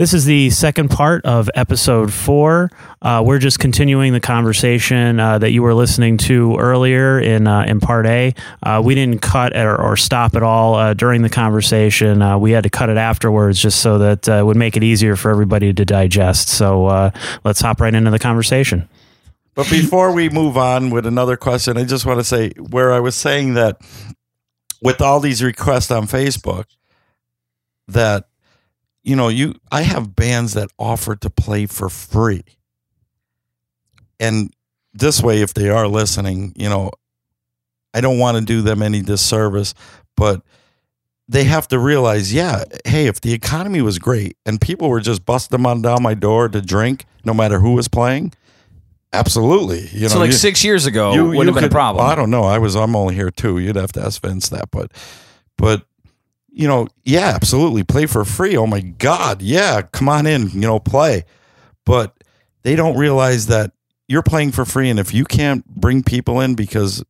This is the second part of episode four. Uh, we're just continuing the conversation uh, that you were listening to earlier in uh, in part A. Uh, we didn't cut or, or stop at all uh, during the conversation. Uh, we had to cut it afterwards just so that it would make it easier for everybody to digest. So let's hop right into the conversation. But before we move on with another question, I just want to say where I was saying that with all these requests on Facebook, that you know, you I have bands that offer to play for free. And this way, if they are listening, you know, I don't want to do them any disservice, but they have to realize, yeah, hey, if the economy was great and people were just busting on down my door to drink, no matter who was playing, absolutely. You know, so like you- six years ago you- would you have been a could- problem. I don't know. I was I'm only here too. You'd have to ask Vince that, but but you know, yeah, absolutely. Play for free. Oh my God. Yeah, come on in, you know, play. But they don't realize that you're playing for free and if you can't bring people in because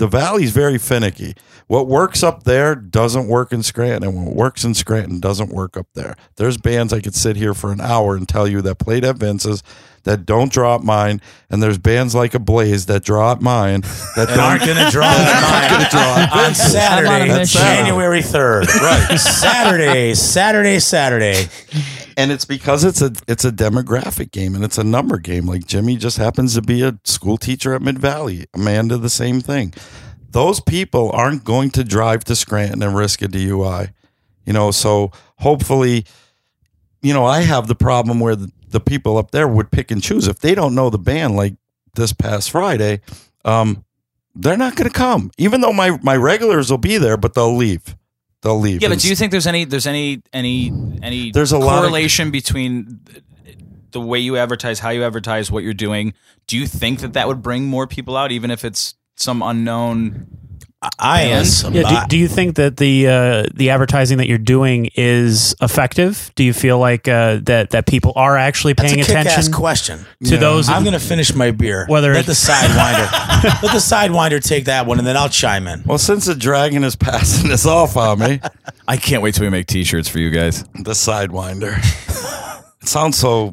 the valley's very finicky. What works up there doesn't work in Scranton, and what works in Scranton doesn't work up there. There's bands I could sit here for an hour and tell you that played at Vince's that don't drop mine, and there's bands like Ablaze that drop mine that aren't going to drop gonna draw on. Saturday, on. January 3rd. Right. Saturday, Saturday, Saturday. And it's because it's a it's a demographic game and it's a number game. Like Jimmy just happens to be a school teacher at Mid Valley. Amanda, the same thing. Those people aren't going to drive to Scranton and risk a DUI. You know, so hopefully, you know, I have the problem where the, the people up there would pick and choose. If they don't know the band like this past Friday, um, they're not going to come. Even though my my regulars will be there, but they'll leave. They'll leave. yeah, but do you think there's any there's any any any There's a lot of- correlation between the way you advertise, how you advertise, what you're doing? Do you think that that would bring more people out, even if it's some unknown? I am. Yeah, do, do you think that the uh, the advertising that you're doing is effective? Do you feel like uh, that that people are actually That's paying a kick-ass attention question. to those? I'm going to finish my beer. Whether let it- the sidewinder, let the sidewinder take that one, and then I'll chime in. Well, since the dragon is passing this off on me, I can't wait till we make T-shirts for you guys. the sidewinder. it sounds so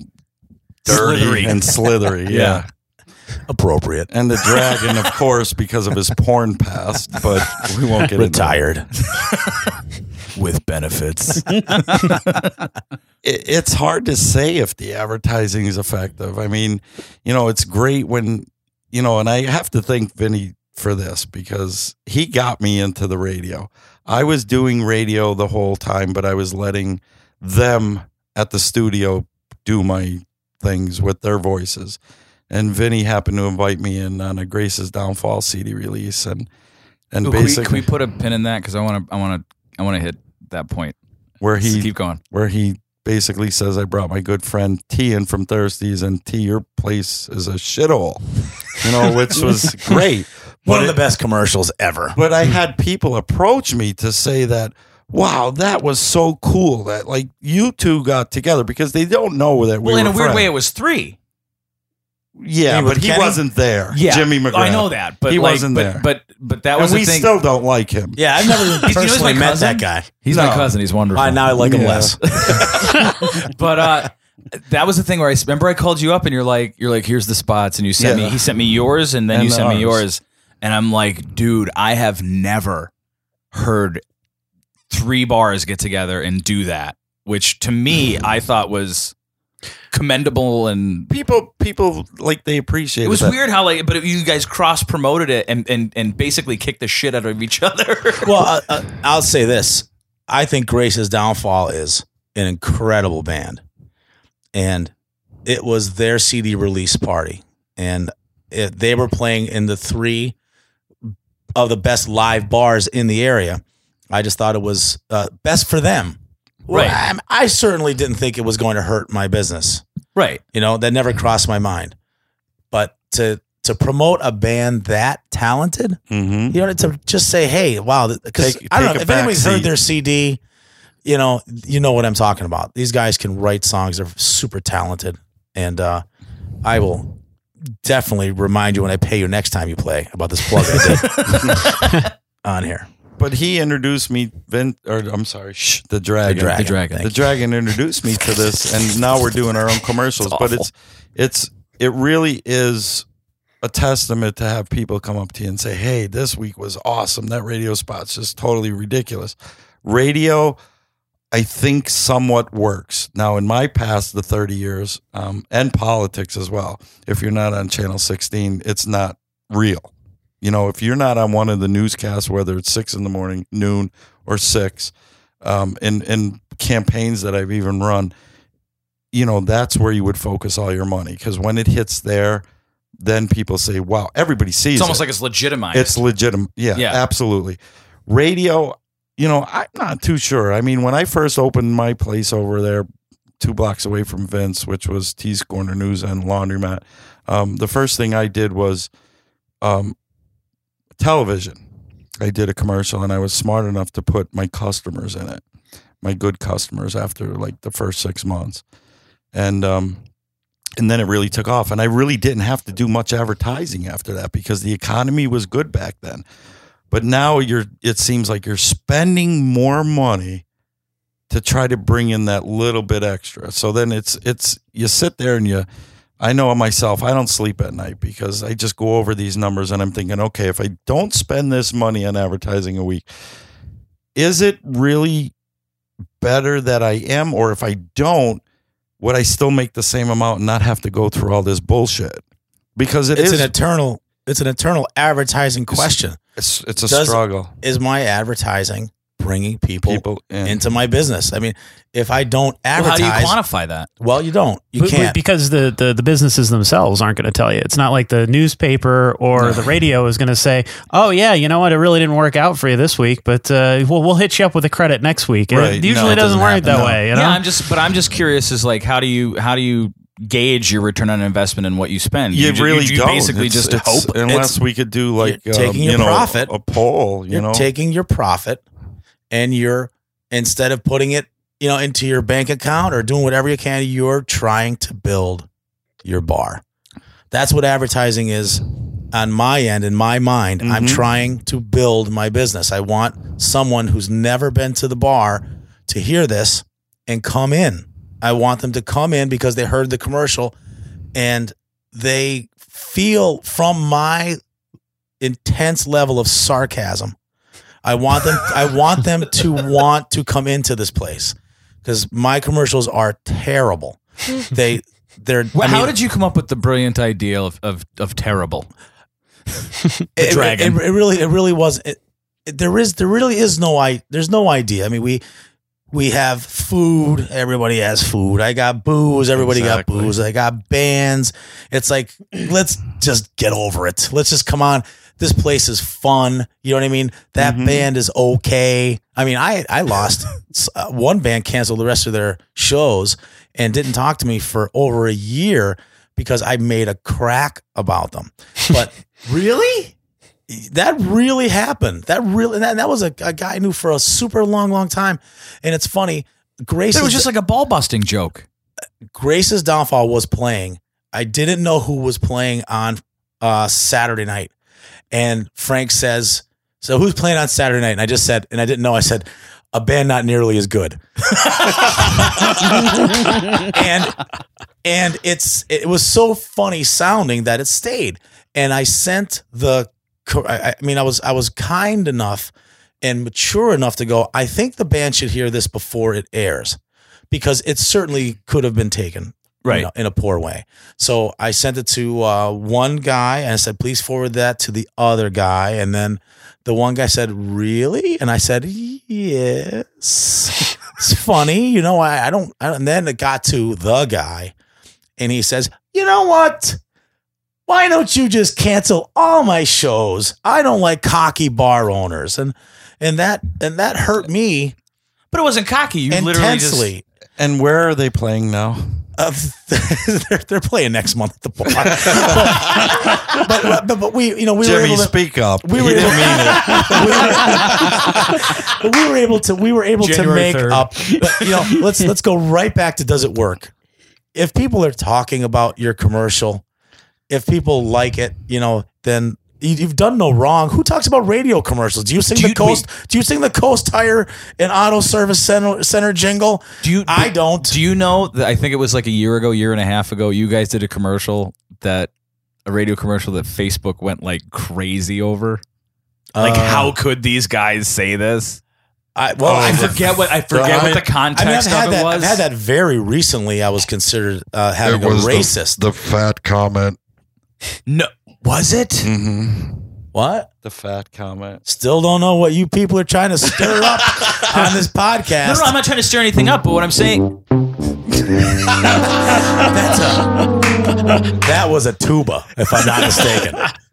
dirty Slithery. and slithery. Yeah. Appropriate. And the dragon, of course, because of his porn past, but we won't get Retired. With benefits. it. It- It's hard to say if the advertising is effective. I mean, you know, it's great when, you know, and I have to thank Vinnie for this because he got me into the radio. I was doing radio the whole time, but I was letting them at the studio do my things with their voices. And Vinnie happened to invite me in on a Grace's Downfall CD release, and and Ooh, can, we, basically can we put a pin in that? Because I want to, I want to, I want to hit that point. where Just he keep going. where he basically says, "I brought my good friend T in from Thirsties, and T, your place is a shithole," you know, which was great. One But of the best commercials ever. But I had people approach me to say that, wow, that was so cool that like you two got together because they don't know that we Well, in were a weird friends. way, it was three. Yeah, but with he Kenny? wasn't there. Yeah, Jimmy McGrath. I know that, but he like, wasn't but, there. But but that and was we thing. still don't like him. Yeah, I've never you know he's personally my met cousin? that guy. He's No. my cousin. He's wonderful. Uh, now I like him less. but uh, that was the thing where I remember I called you up and you're like, you're like, here's the spots, and you sent Yeah. me. He sent me yours, and then And you sent me yours, and I'm like, dude, I have never heard three bars get together and do that, which to me I thought was commendable and. People, people like they appreciate It It was that. weird how like, but you guys cross promoted it and, and and basically kicked the shit out of each other. well, uh, uh, I'll say this. I think Grace's Downfall is an incredible band. And it was their CD release party. And it, they were playing in the three of the best live bars in the area. I just thought it was uh, best for them. Right. Well, I, I certainly didn't think it was going to hurt my business. right. You know, that never crossed my mind. But to to promote a band that talented, Mhm. you know, to just say, "Hey, wow," because I don't know if anybody's back heard their CD, you know, you know what I'm talking about. These guys can write songs; they're super talented, and uh, I will definitely remind you when I pay you next time you play about this plug I did on here. But he introduced me. Vin, or I'm sorry, shh, the dragon. Dragon. The dragon. The dragon introduced me to this, and now we're doing our own commercials. but it's it's it really is a testament to have people come up to you and say, "Hey, this week was awesome. That radio spot's just totally ridiculous." Radio, I think, somewhat works now. In my past, the 30 years, um, and politics as well. If you're not on Channel 16, it's not real. You know, if you're not on one of the newscasts, whether it's six in the morning, noon, or six, um, in in campaigns that I've even run, you know, that's where you would focus all your money because when it hits there, then people say, "Wow!" Everybody sees. It. It's almost it. like it's legitimized. It's legitimate. Yeah, Yeah. absolutely. Radio, you know, I'm not too sure. I mean, when I first opened my place over there, two blocks away from Vince, which was T's Corner News and Laundromat, um, the first thing I did was um, television. I did a commercial, and I was smart enough to put my customers in it, my good customers, after like the first six months, and um, and then it really took off. And I really didn't have to do much advertising after that because the economy was good back then. But now you're it seems like you're spending more money to try to bring in that little bit extra. So then it's it's you sit there and you I know myself, I don't sleep at night because I just go over these numbers and I'm thinking, okay, if I don't spend this money on advertising a week, is it really better that I am or if I don't would I still make the same amount and not have to go through all this bullshit? Because it it's is an eternal it's an eternal advertising question. it's, it's a Does- struggle. Is my advertising bringing people, People in. into my business? I mean, if I don't Well, how do you quantify that? well, you don't. You But- but can't. because the, the the businesses themselves aren't going to tell you. It's not like the newspaper or the radio is going to say, "Oh yeah, you know what? It really didn't work out for you this week, but uh, we'll we'll hit you up with a credit next week." Right. It No, usually it doesn't, doesn't work happen. that No. way. You know? Yeah, I'm just, but I'm just curious. Is like, how do you, how do you gauge your return on investment and what you spend? you, ju- really you don't. basically It's- just it's- hope. unless we could do like you're um, taking your you know, profit. a poll. You you're know, taking your profit and you're instead of putting it, you know, into your bank account or doing whatever you can, you're trying to build your bar. That's what advertising is on my end, in my mind. I'm Mhm. trying to build my business. I want someone who's never been to the bar to hear this and come in. I want them to come in because they heard the commercial and they feel from my intense level of sarcasm. I want them I want them to want to come into this place cuz my commercials are terrible. They they're Well, I how did you come up with the brilliant idea of of, of terrible? it, dragon? It, it really, it really was. It- there is, there really is no I. There's no idea. I mean, we we have food. Everybody has food. I got booze. Everybody Exactly. got booze. I got bands. It's like let's just get over it. Let's just come on. This place is fun. You know what I mean? That Mhm. band is okay. I mean, I I lost uh, one band canceled the rest of their shows and didn't talk to me for over a year because I made a crack about them. But really? That really happened. That really that, that was a, a guy I knew for a super long, long time. And it's funny. Grace It was just like a ball busting joke. Grace's downfall was playing. I didn't know who was playing on uh, Saturday night. And Frank says, So who's playing on Saturday night? And I just said, and I didn't know, I said, a band not nearly as good. and and it's it was so funny sounding that it stayed. And I sent the I, I mean I was I was kind enough and mature enough to go, I think the band should hear this before it airs. Because it certainly could have been taken Right. you know, in a poor way. So I sent it to uh, one guy and I said, please forward that to the other guy. And then the one guy said, really? And I said, yes. it's funny. You know, I, I, don't, I don't. And then it got to the guy and he says, you know what? Why don't you just cancel all my shows? I don't like cocky bar owners. And, and that, and that hurt me But it wasn't cocky. You literally just intensely. and where are they playing now? Uh, they're, they're playing next month at the bar. but, but, but, but we, you know, we were able to, speak up. we he were didn't able- mean it. but we were able to, we were able to make 3rd. up. But, you know, let's let's go right back to does it work? If people are talking about your commercial, if people like it, you know, then You, you've done no wrong. Who talks about radio commercials? Do you sing Do the you- coast? do you sing the Coast Tire and Auto Service Center, Center jingle? Do you? I don't. Do you know that I think it was like a year ago, year and a half ago, you guys did a commercial that a radio commercial that Facebook went like crazy over. Like, Uh, how could these guys say this? I, well, Oh, I I forget what I forget I what mean- the I mean, I've context had of it that. was. I've had that very recently. I was considered uh, having a it was the- racist. The, fat comment. No, was it? Mm-hmm. what? The fat comment. Still don't know what you people are trying to stir up on this podcast. No, no, I'm not trying to stir anything up. But what I'm saying, That's a, that was a tuba, if I'm not mistaken.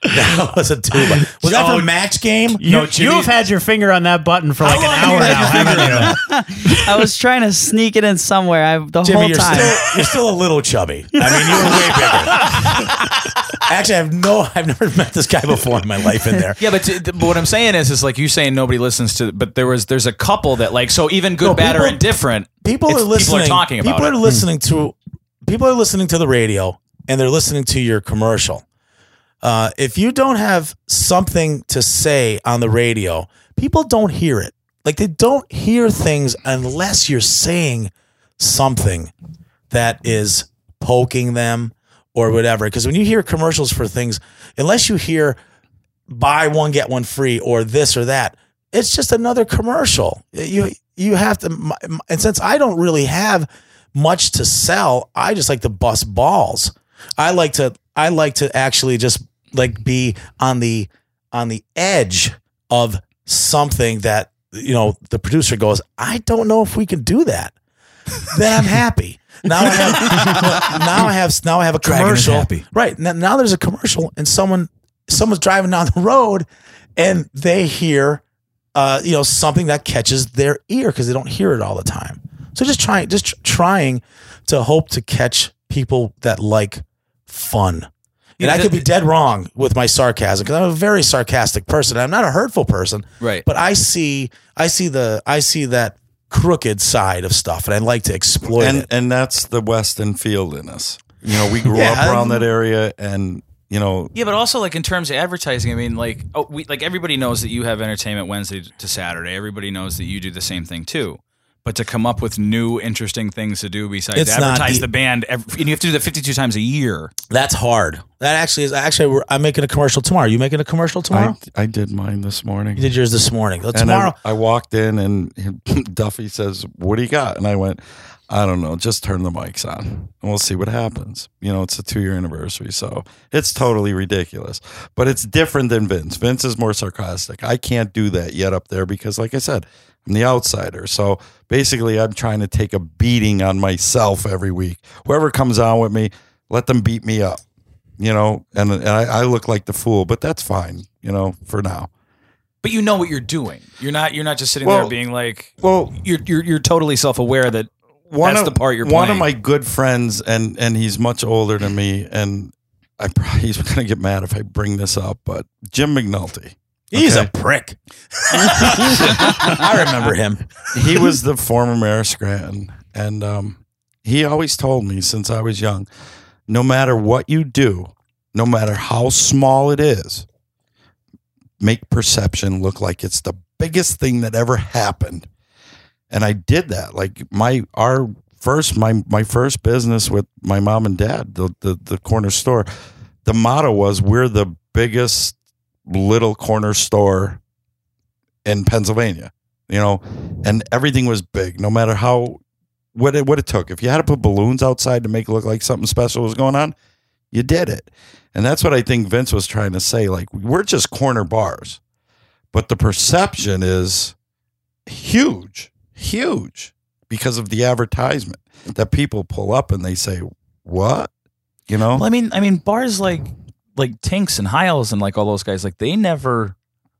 That was a tuba. Was that Oh, for match game? You, you have had your finger on that button for like an hour now, haven't you? I was trying to sneak it in somewhere I, the Jimmy, whole you're time. still you're still a little chubby. I mean, you were way bigger. Actually, I have no. I've never met this guy before in my life. In there, yeah, but, t- but what I'm saying is, is like you saying nobody listens to, but there was there's a couple that like so even good, No, bad, or indifferent. people are listening. People are talking about People it. are listening to. People are listening to the radio, and they're listening to your commercial. Uh, if you don't have something to say on the radio, people don't hear it. Like they don't hear things unless you're saying something that is poking them or whatever. Because when you hear commercials for things, unless you hear buy one get one free or this or that, it's just another commercial. You you have to, and since I don't really have much to sell, I just like to bust balls. I like to I like to actually just like be on the on the edge of something that you know the producer goes, I don't know if we can do that. then I'm happy. Now I have now I have now I have a commercial. Right. Now, now there's a commercial and someone someone's driving down the road and they hear uh, you know, something that catches their ear because they don't hear it all the time. So just trying just tr- trying to hope to catch people that like fun. And Yeah, I could be dead wrong with my sarcasm because I'm a very sarcastic person. I'm not a hurtful person, Right. but I see I see the I see that crooked side of stuff and I like to exploit and it. and that's the Weston field in us. You know, we grew Yeah, up around I- that area, and you know, Yeah, but also like in terms of advertising, I mean, like oh, we like everybody knows that you have entertainment Wednesday to Saturday. Everybody knows that you do the same thing too. But to come up with new, interesting things to do besides It's advertise e- the band, ev- and you have to do that fifty-two times a year. That's hard. That actually is actually I'm making a commercial tomorrow. you making a commercial tomorrow? I I did mine this morning. you did yours this morning. So And tomorrow I, I walked in and Duffy says, "What do you got?" And I went, "I don't know. Just turn the mics on, and we'll see what happens." You know, it's a two-year anniversary, so it's totally ridiculous. But it's different than Vince. Vince is more sarcastic. I can't do that yet up there because, like I said, I'm the outsider. So basically, I'm trying to take a beating on myself every week. Whoever comes on with me, let them beat me up. You know, and and I, I look like the fool, but that's fine. You know, for now. But you know what you're doing. You're not. You're not just sitting Well- there being like. Well, You're you're, you're totally self-aware that one That's of, the part you're One of my good friends, and and he's much older than me, and I probably he's gonna get mad if I bring this up, but Jim McNulty. he's okay? a prick. I remember him. he was the former mayor of Scranton, and um, he always told me since I was young, no matter what you do, no matter how small it is, make perception look like it's the biggest thing that ever happened. And I did that. Like my our first my my first business with my mom and dad, the the, the corner store. The motto was we're the biggest little corner store in Pennsylvania you know, and everything was big, no matter how what it what it took. If you had to put balloons outside to make it look like something special was going on, you did it. And that's what I think Vince was trying to say. Like, we're just corner bars. But the perception is huge, huge because of the advertisement that people pull up and they say, What? You know? Well, I mean, I mean, bars like like Tinks and Hiles and like all those guys, like they never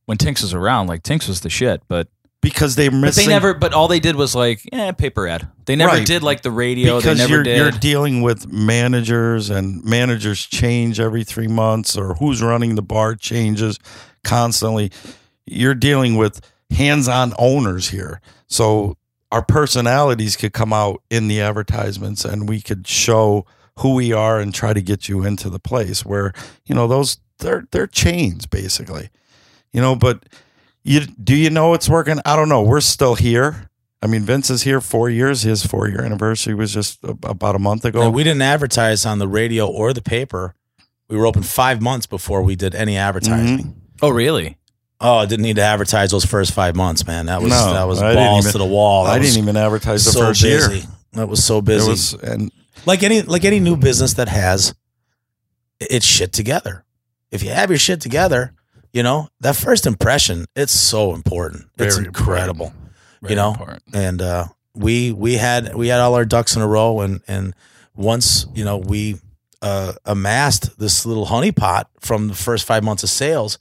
when Tinks was around, like Tinks was the shit, but because they're but they never. But all they did was like, eh, paper ad. They never Right. did like the radio. because they never you're did. you're dealing with managers and managers change every three months or who's running the bar changes constantly you're dealing with hands-on owners here so our personalities could come out in the advertisements and we could show who we are and try to get you into the place where you know those they're they're chains basically, you know. But you do you know it's working? I don't know. We're still here. I mean, Vince is here four years. His four year anniversary was just about a month ago. And we didn't advertise on the radio or the paper. We were open five months before we did any advertising. Mm-hmm. Oh, really? Oh, I didn't need to advertise those first five months, man. That was No, that was I didn't balls even- to the wall. That I was didn't even advertise the so first busy. year. That was so busy. It was and like any like any new business that has it's shit together. If you have your shit together, you know that first impression. It's so important. it's Very incredible. You know, important. and uh, we we had we had all our ducks in a row, and and once you know we uh, amassed this little honeypot from the first five months of sales.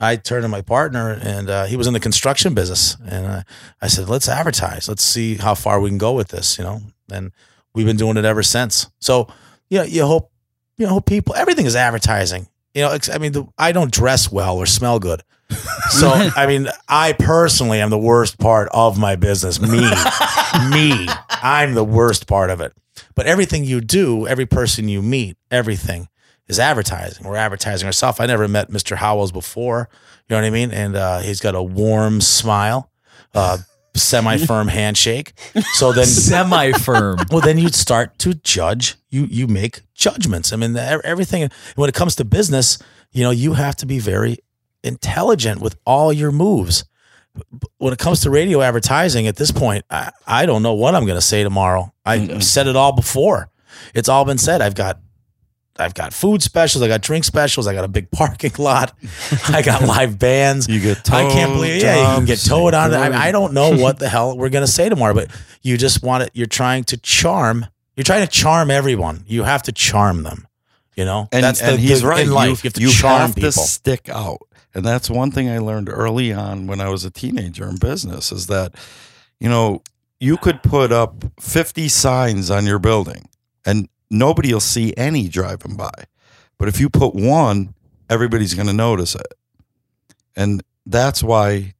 I turned to my partner, and uh, he was in the construction business, and uh, I said, "Let's advertise. Let's see how far we can go with this." You know, and we've been doing it ever since. So, you know, you hope, you know, people. Everything is advertising. You know, I mean, the, I don't dress well or smell good. So, I mean, I personally am the worst part of my business. Me, me, I'm the worst part of it. But everything you do, every person you meet, everything is advertising. We're advertising ourselves. I never met Mr. Howells before. You know what I mean? And uh, he's got a warm smile, uh, semi-firm handshake. So then, Semi firm. well, then you'd start to judge. You you make judgments. I mean, everything. When it comes to business, you know, you have to be very intelligent with all your moves. When it comes to radio advertising, at this point, I, I don't know what I'm going to say tomorrow. I've said it all before. It's all been said. I've got I've got food specials. I got drink specials. I got a big parking lot. I got live bands. you get. towed. I can't believe, yeah, you can get towed on. you I, I don't know what the hell we're gonna say tomorrow, but you just want it. You're trying to charm. You're trying to charm everyone. You have to charm them. You know, and, that's and the, he's the- right. in life. You, have to you charm have people. to stick out, and that's one thing I learned early on when I was a teenager in business is that, you know, you could put up fifty signs on your building, and nobody will see any driving by, but if you put one, everybody's going to notice it, and that's why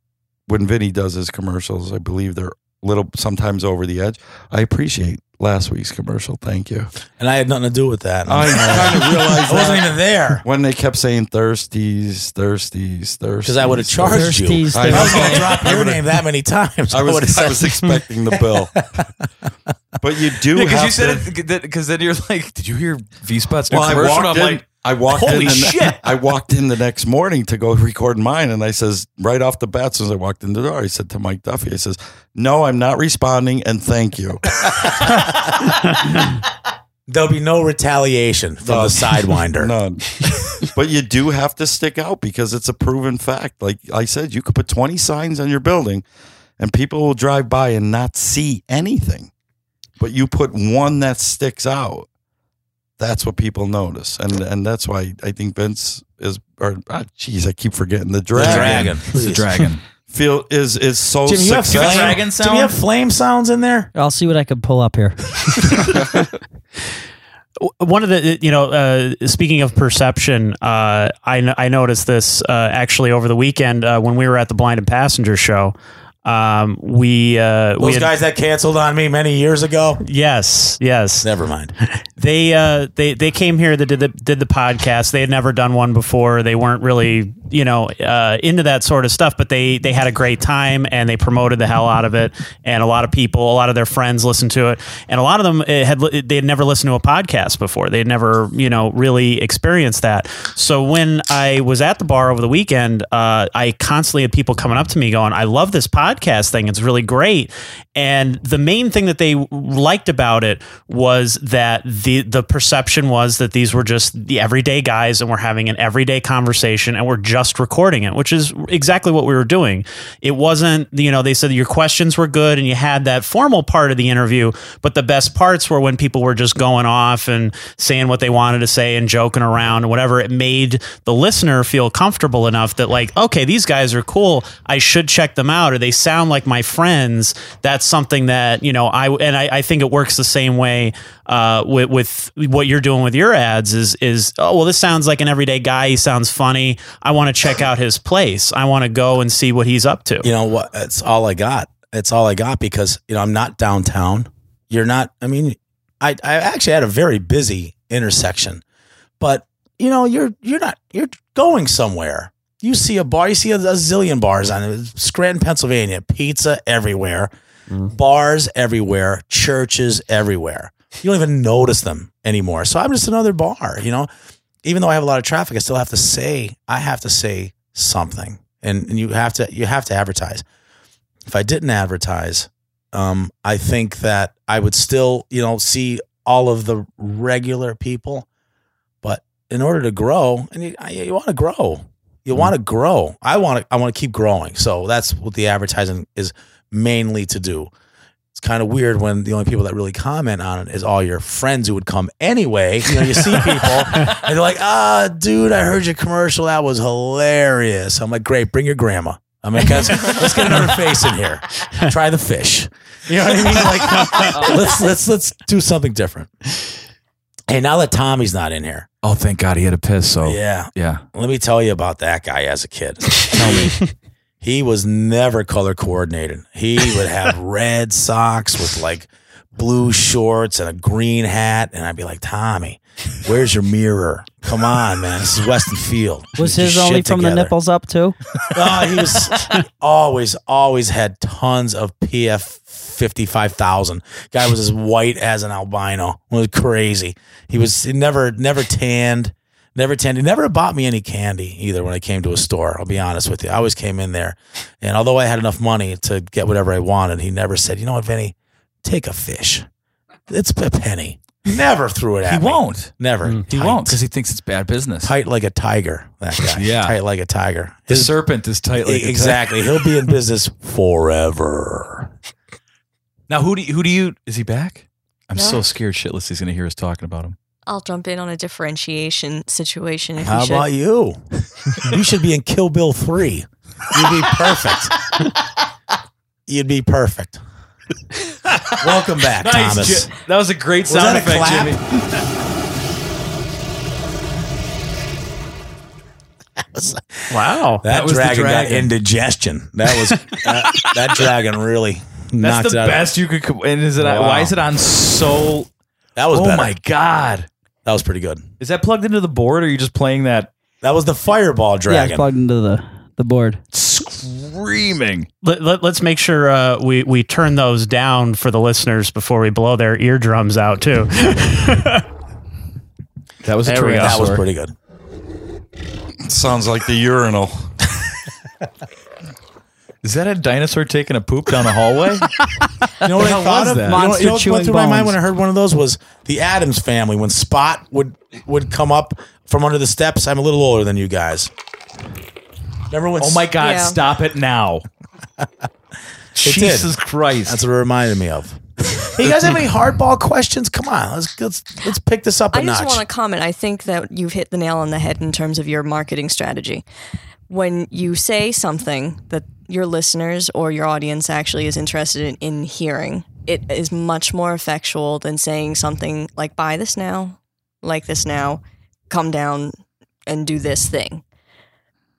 when Vinnie does his commercials, I believe they're little sometimes over the edge. I appreciate last week's commercial. Thank you. and I had nothing to do with that. I uh, kind of realized I wasn't even there when they kept saying thirsties, thirsties, thirsties. because I would have charged you. Thirsties, I I was going to drop your name that many times. I I, was, have I was expecting the bill, but you do Because have you said to, it. Because then you're like, did you hear V Spot's new Well, I commercial? walked I'm in. like, I walked Holy in. the, shit. I walked in the next morning to go record mine, and I says right off the bat, as soon as I walked in the door, I said to Mike Duffy, I says, "No, I'm not responding, and thank you." There'll be no retaliation from the sidewinder. None. but you do have to stick out because it's a proven fact. Like I said, you could put 20 signs on your building and people will drive by and not see anything. But you put one that sticks out. That's what people notice. And and that's why I think Vince is or ah, geez, I keep forgetting the The dragon. dragon. it's a please. dragon. Feel is is so Jimmy, you have successful. flame, dragon Jimmy, you have flame sounds in there? I'll see what I can pull up here. one of the you know uh, speaking of perception uh, I, n- I noticed this uh, actually over the weekend uh, when we were at the blinded passenger show um, we uh, we Those had- guys that canceled on me many years ago? yes yes. Never mind. they uh they they came here that did the did the podcast. They had never done one before. They weren't really you know uh into that sort of stuff but they they had a great time and they promoted the hell out of it. And a lot of people a lot of their friends listened to it. And a lot of them eh, had they had never listened to a podcast before. They had never you know really experienced that. So when i was at the bar over the weekend uh i constantly had people coming up to me going i love this podcast thing it's really great and the main thing that they liked about it was that the the perception was that these were just the everyday guys and we're having an everyday conversation and we're just recording it, which is exactly what we were doing. It wasn't, you know, they said your questions were good and you had that formal part of the interview, but the best parts were when people were just going off and saying what they wanted to say and joking around and whatever. It made the listener feel comfortable enough that like, okay, these guys are cool. I should check them out or they sound like my friends. That's something that, you know, I, and I, I think it works the same way uh, with, with what you're doing with your ads is, is, oh, well, this sounds like an everyday guy. He sounds funny. I want to check out his place. I want to go and see what he's up to. You know what? It's all I got. It's all I got because, you know, I'm not downtown. You're not, I mean, I, I actually had a very busy intersection, but you know, you're you're not you're going somewhere. You see a bar, you see a, a zillion bars on it. Scranton, Pennsylvania, pizza everywhere, bars everywhere, churches everywhere. You don't even notice them anymore. So I'm just another bar, you know. Even though I have a lot of traffic, I still have to say I have to say something, and, and you have to you have to advertise. If I didn't advertise, um, I think that I would still, you know, see all of the regular people. But in order to grow, and you, you want to grow, you want to grow. I want to, I want to keep growing. So that's what the advertising is mainly to do. It's kind of weird when the only people that really comment on it is all your friends who would come anyway. You know, you see people and they're like, ah, dude, I heard your commercial. That was hilarious. I'm like, great, bring your grandma. I'm like, guys, let's get another face in here. Try the fish. You know what I mean? Like, let's let's let's do something different. Hey, now that Tommy's not in here, Oh, thank God he had a piss. So yeah, yeah. let me tell you about that guy as a kid. Tell me. He was never color coordinated. He would have red socks with like blue shorts and a green hat. And I'd be like, Tommy, where's your mirror? Come on, man. This is Weston Field. Was Get his your only shit from the together." nipples up too? Oh, he was always, always had tons of PF 55,000. Guy was as white as an albino. It was crazy. He was he never, never tanned, never tanned. He never bought me any candy either when I came to a store. I'll be honest with you. I always came in there. And although I had enough money to get whatever I wanted, he never said, you know what, Vinnie, take a fish. It's a penny. Never threw it at He me. won't. Never. Mm, he Tight. won't because he thinks it's bad business. tight like a tiger. That guy. Yeah. Tight like a tiger. The serpent is tight like a exactly. He'll be in business forever. Now, who do you, who do you? Is he back? I'm No. so scared shitless. He's gonna hear us talking about him. I'll jump in on a differentiation situation. If How we should. about you? you should be in Kill Bill 3. You'd be perfect. You'd be perfect. Welcome back, Thomas. That was a great Was that a clap? Wow. That, was the dragon, got indigestion. That was that, that dragon really knocked That's it the out. best you could. co- And is it? Wow. Why is it on so? That was oh better. my god! That was pretty good. Is that plugged into the board, or are you just playing that That was the fireball dragon. Yeah, it's plugged into the the board. screaming? Let, let, us make sure uh, we, we turn those down for the listeners before we blow their eardrums out, too. That was a go. that was pretty good. Sounds like the urinal. Is that a dinosaur taking a poop down the hallway? You know what I hell thought was of? that? You know, you know what went through my mind when I heard one of those was the Addams family. When Spot would would come up from under the steps. I'm a little older than you guys. Remember when? oh my god! Yeah. Stop it now! did. Jesus Christ! That's what it reminded me of. hey, you guys have any hardball questions? Come on, let's let's let's pick this up a I just notch. want to comment. I think that you've hit the nail on the head in terms of your marketing strategy. When you say something that your listeners or your audience actually is interested in, in hearing, it is much more effectual than saying something like, buy this now, like this now, come down and do this thing.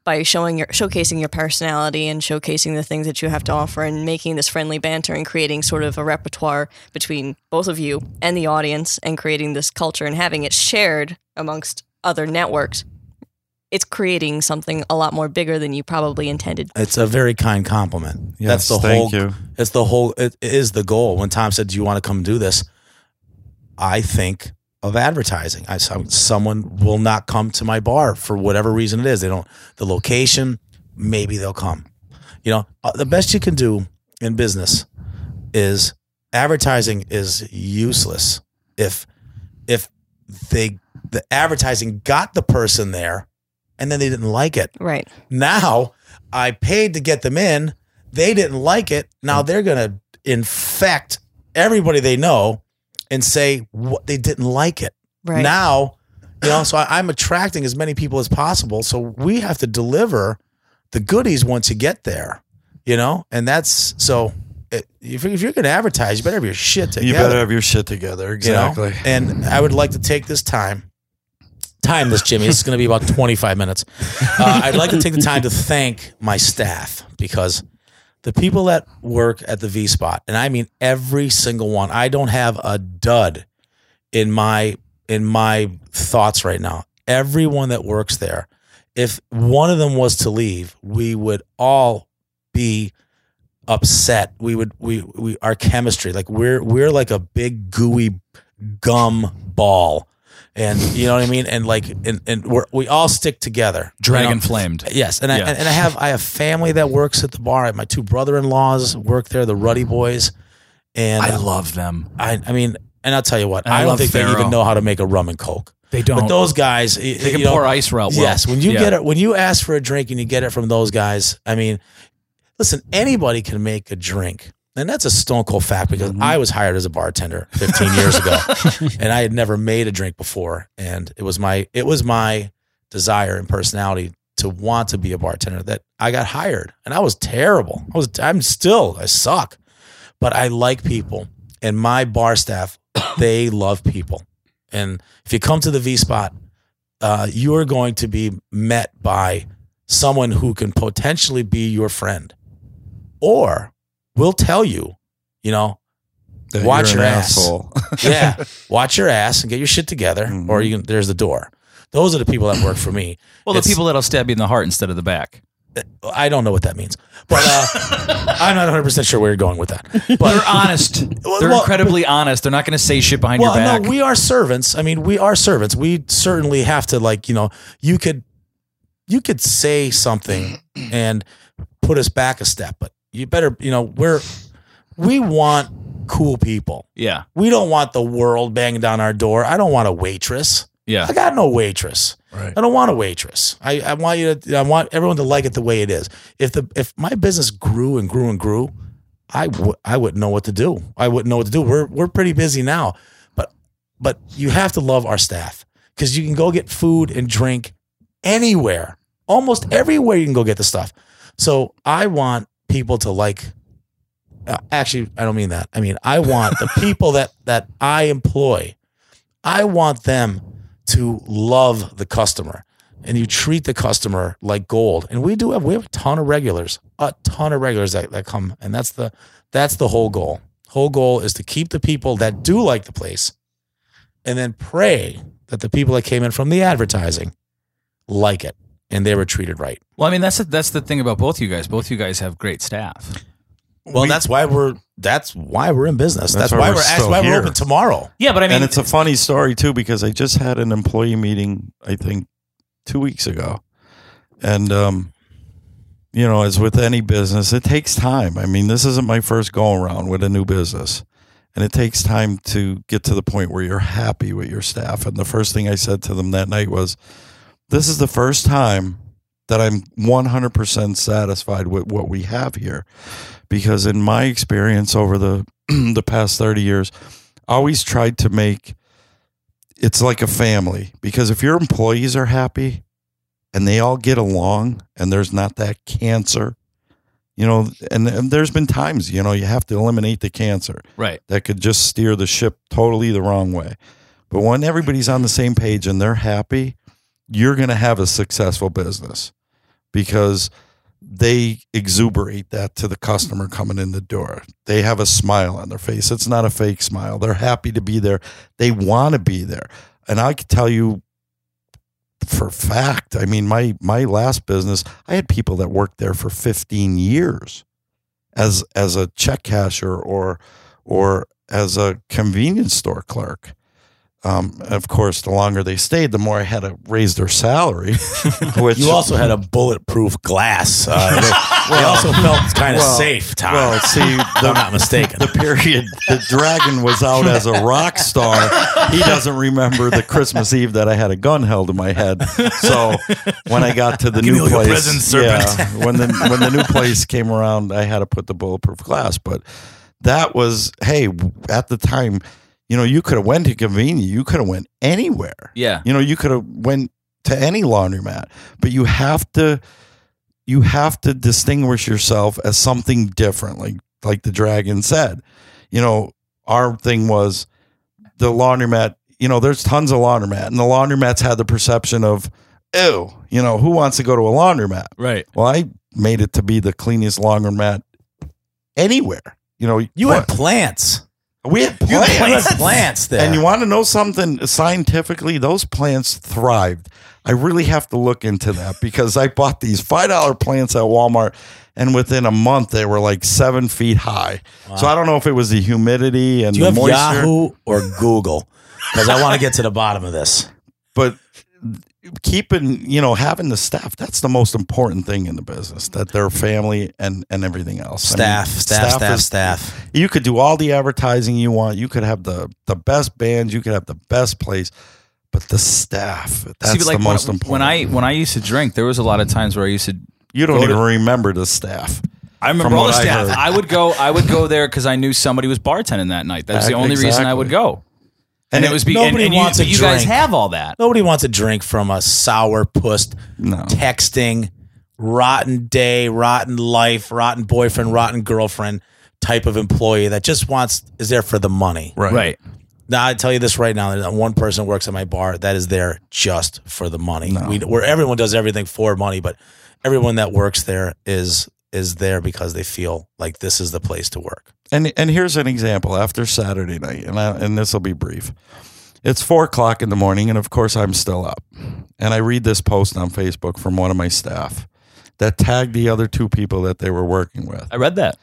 By showing your showcasing your personality and showcasing the things that you have to offer and making this friendly banter and creating sort of a repertoire between both of you and the audience and creating this culture and having it shared amongst other networks, it's creating something a lot more bigger than you probably intended. It's a very kind compliment. Yes, That's the thank whole. you. It's the whole. It is the goal. When Tom said, "Do you want to come do this?" I think of advertising. I some- someone will not come to my bar for whatever reason it is. They don't. The location, maybe they'll come. You know, uh, the best you can do in business is advertising is useless if if they the advertising got the person there and then they didn't like it. Right. Now I paid to get them in. They didn't like it. Now they're going to infect everybody they know and say what they didn't like it. Right. Now, you know, so I, I'm attracting as many people as possible. So we have to deliver the goodies once you get there, you know, and that's so. It, if, if you're going to advertise, you better have your shit together You better have your shit together. you know? Exactly. And I would like to take this time, time this, Jimmy. This is going to be about 25 minutes. Uh, I'd like to take the time to thank my staff because the people that work at the V Spot, and I mean every single one. I don't have a dud in my in my thoughts right now. everyone that works there. If one of them was to leave, we would all be upset. We would we we our chemistry like we're we're like a big gooey gum ball. And you know what I mean? And like and, and we're, we all stick together. you know? Dragon flamed. Yes, and I Yeah. and, and I have I have family that works at the bar. I have my two brother-in-laws work there, the Ruddy boys, and I love them. I I mean, and I'll tell you what, And I don't think they even know how to make a rum and coke. They don't. But those guys, they can pour ice real well. Yes, when you Yeah. get it, when you ask for a drink and you get it from those guys, I mean, listen, anybody can make a drink. And that's a stone cold fact because Mm-hmm. I was hired as a bartender 15 years ago and I had never made a drink before. And it was my it was my desire and personality to want to be a bartender that I got hired. And I was terrible. I was I'm still I suck. But I like people. And my bar staff, they love people. And if you come to the V spot, uh, you are going to be met by someone who can potentially be your friend or will tell you, you know, That Watch you're your an ass. asshole. yeah, watch your ass and get your shit together, Mhm. or you can. There's the door. Those are the people that work for me. Well, the people that'll stab you in the heart instead of the back. I don't know what that means, but uh, I'm not 100 percent sure where you're going with that. But they're honest. Well, They're well, incredibly honest. They're not going to say shit behind well, your back. no, we are servants. I mean, we are servants. We certainly have to like, you know, you could, you could say something and put us back a step, but you better, you know, we're, we want cool people. yeah, We don't want the world banging down our door. I don't want a waitress. yeah. I got no waitress. Right. I don't want a waitress. I, I want you to. I want everyone to like it the way it is. If the if my business grew and grew and grew, I would I wouldn't know what to do. I wouldn't know what to do. We're we're pretty busy now, but but you have to love our staff because you can go get food and drink anywhere, almost everywhere you can go get the stuff. So I want people to like. Uh, actually, I don't mean that. I mean I want the people that that I employ. I want them to love the customer and you treat the customer like gold. And we do have we have a ton of regulars, a ton of regulars that, that come, and that's the that's the whole goal. Whole goal is to keep the people that do like the place, and then pray that the people that came in from the advertising like it and they were treated right. Well, I mean, that's that's the thing about both you guys. Both you guys have great staff. Well, We- that's why we're that's why we're in business. That's, That's why why we're we're, that's still why we're open tomorrow. Yeah, but I mean, and it's a funny story too because I just had an employee meeting I think two weeks ago, and um, you know, as with any business, it takes time. I mean, this isn't my first go around with a new business, and it takes time to get to the point where you're happy with your staff. And the first thing I said to them that night was, "This is the first time." That I'm 100% satisfied with what we have here, because in my experience over the the past 30 years, I always tried to make it's like a family because if your employees are happy and they all get along and there's not that cancer you know and, and there's been times you know you have to eliminate the cancer right. that could just steer the ship totally the wrong way but when everybody's on the same page and they're happy you're going to have a successful business because they exuberate that to the customer coming in the door. They have a smile on their face. It's not a fake smile. They're happy to be there. They want to be there. And I can tell you for fact, I mean my my last business, I had people that worked there for 15 years as as a check casher or or as a convenience store clerk. Um, of course, the longer they stayed, the more I had to raise their salary. Which You also had a bulletproof glass. Uh, they, they also felt kind of well, safe, Tom. well, see, if I'm not mistaken. the period the dragon was out as a rock star he doesn't remember the christmas eve that i had a gun held in my head so when i got to the Give new place presents, yeah, when the when the new place came around i had to put the bulletproof glass but that was hey at the time you know you could have went to convenience you could have went anywhere Yeah. you know, you could have went to any laundromat, but you have to you have to distinguish yourself as something different, like like the dragon said. You know, our thing was the laundromat, you know, there's tons of laundromat, and the laundromats had the perception of, ew, you know, who wants to go to a laundromat? Right. Well, I made it to be the cleanest laundromat anywhere. You know, You what- had plants. We had You plants. planted plants there. And you want to know something scientifically? Those plants thrived. I really have to look into that because I bought these five dollar plants at Walmart, and within a month they were like seven feet high. So I don't know if it was the humidity and Do you the have moisture, Yahoo or Google? Because I want to get to the bottom of this. but keeping you know having the staff that's the most important thing in the business that their family and and everything else I mean, Staff, staff, staff, is- staff. you could do all the advertising you want you could have the the best bands you could have the best place but the staff that's See, like the most when, important when I when I used to drink, there was a lot of times where I used to. you don't even to- remember the staff I remember From all the what I staff. I, would go. I would go there because I knew somebody was bartending that night. That was the only reason I would go. And, it was be, nobody and you, wants a but you guys have all that. Nobody wants a drink from a sour pussed, No. texting, rotten day, rotten life, rotten boyfriend, rotten girlfriend type of employee that just wants is there for the money. Right. Right. Now I tell you this right now: there's one person works at my bar that is there just for the money. We, where everyone does everything for money, but everyone that works there is is there because they feel like this is the place to work. And and here's an example after Saturday night, and I, and this will be brief. It's four o'clock in the morning, and of course I'm still up. And I read this post on Facebook from one of my staff that tagged the other two people that they were working with, I read that.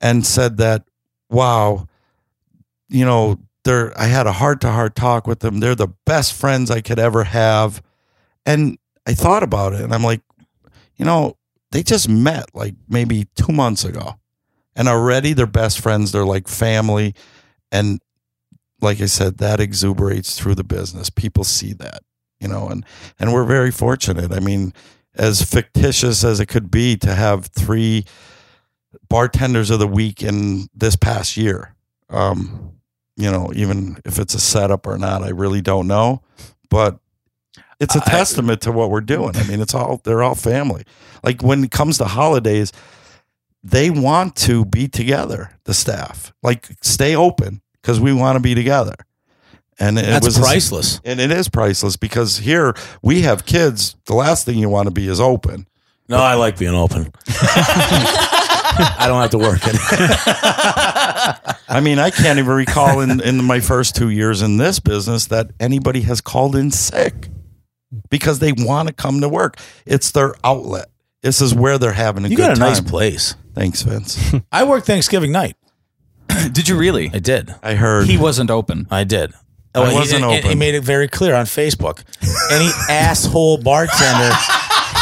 and said that, "Wow, you know, they're I had a heart to heart talk with them. They're the best friends I could ever have." And I thought about it, and I'm like, you know, they just met like maybe two months ago. And already they're best friends. They're like family. And like i said that exuberates through the business. People see that you know and and we're very fortunate. I mean as fictitious as it could be to have three bartenders of the week in this past year um you know even if it's a setup or not i really don't know. But it's a I- testament to what we're doing i mean it's all they're all family like when it comes to holidays they want to be together the staff like stay open because we want to be together and it That's was priceless. and it is priceless because here we have kids the last thing you want to be is open No, I like being open. I don't have to work it. i mean i can't even recall in, in my first two years in this business that anybody has called in sick because they want to come to work it's their outlet this is where they're having a You good got a time nice place. thanks vince I worked Thanksgiving night. Did you really? I did. i heard He wasn't open. I did. I Oh, he- wasn't and- and He made it very clear on Facebook. Any asshole bartender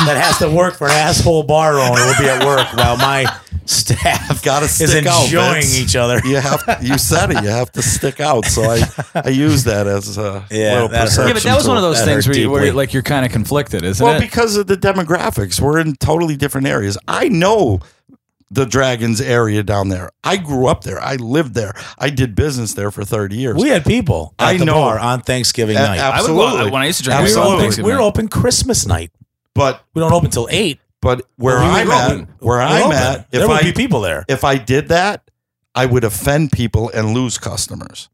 that has to work for an asshole bar owner will be at work while my staff Gotta is stick out, enjoying Vince. each other. you have you said it. You have to stick out. So I I use that as a Yeah, little that perception. Yeah, but that was one of those things where, you, where deeply. like you're kind of conflicted, isn't Well, it? Well, because of the demographics, we're in totally different areas. I know the Dragons area down there. I grew up there. I lived there. I did business there for thirty years. We had people at I the know. bar on Thanksgiving A- night. I would absolutely. when I used to drink, we I were, would go absolutely. on open, we were open Christmas night. but We don't open till eight. But where But we I'm at, open. where We're I'm open. at, if there would I be people there. if I did that, I would offend people and lose customers.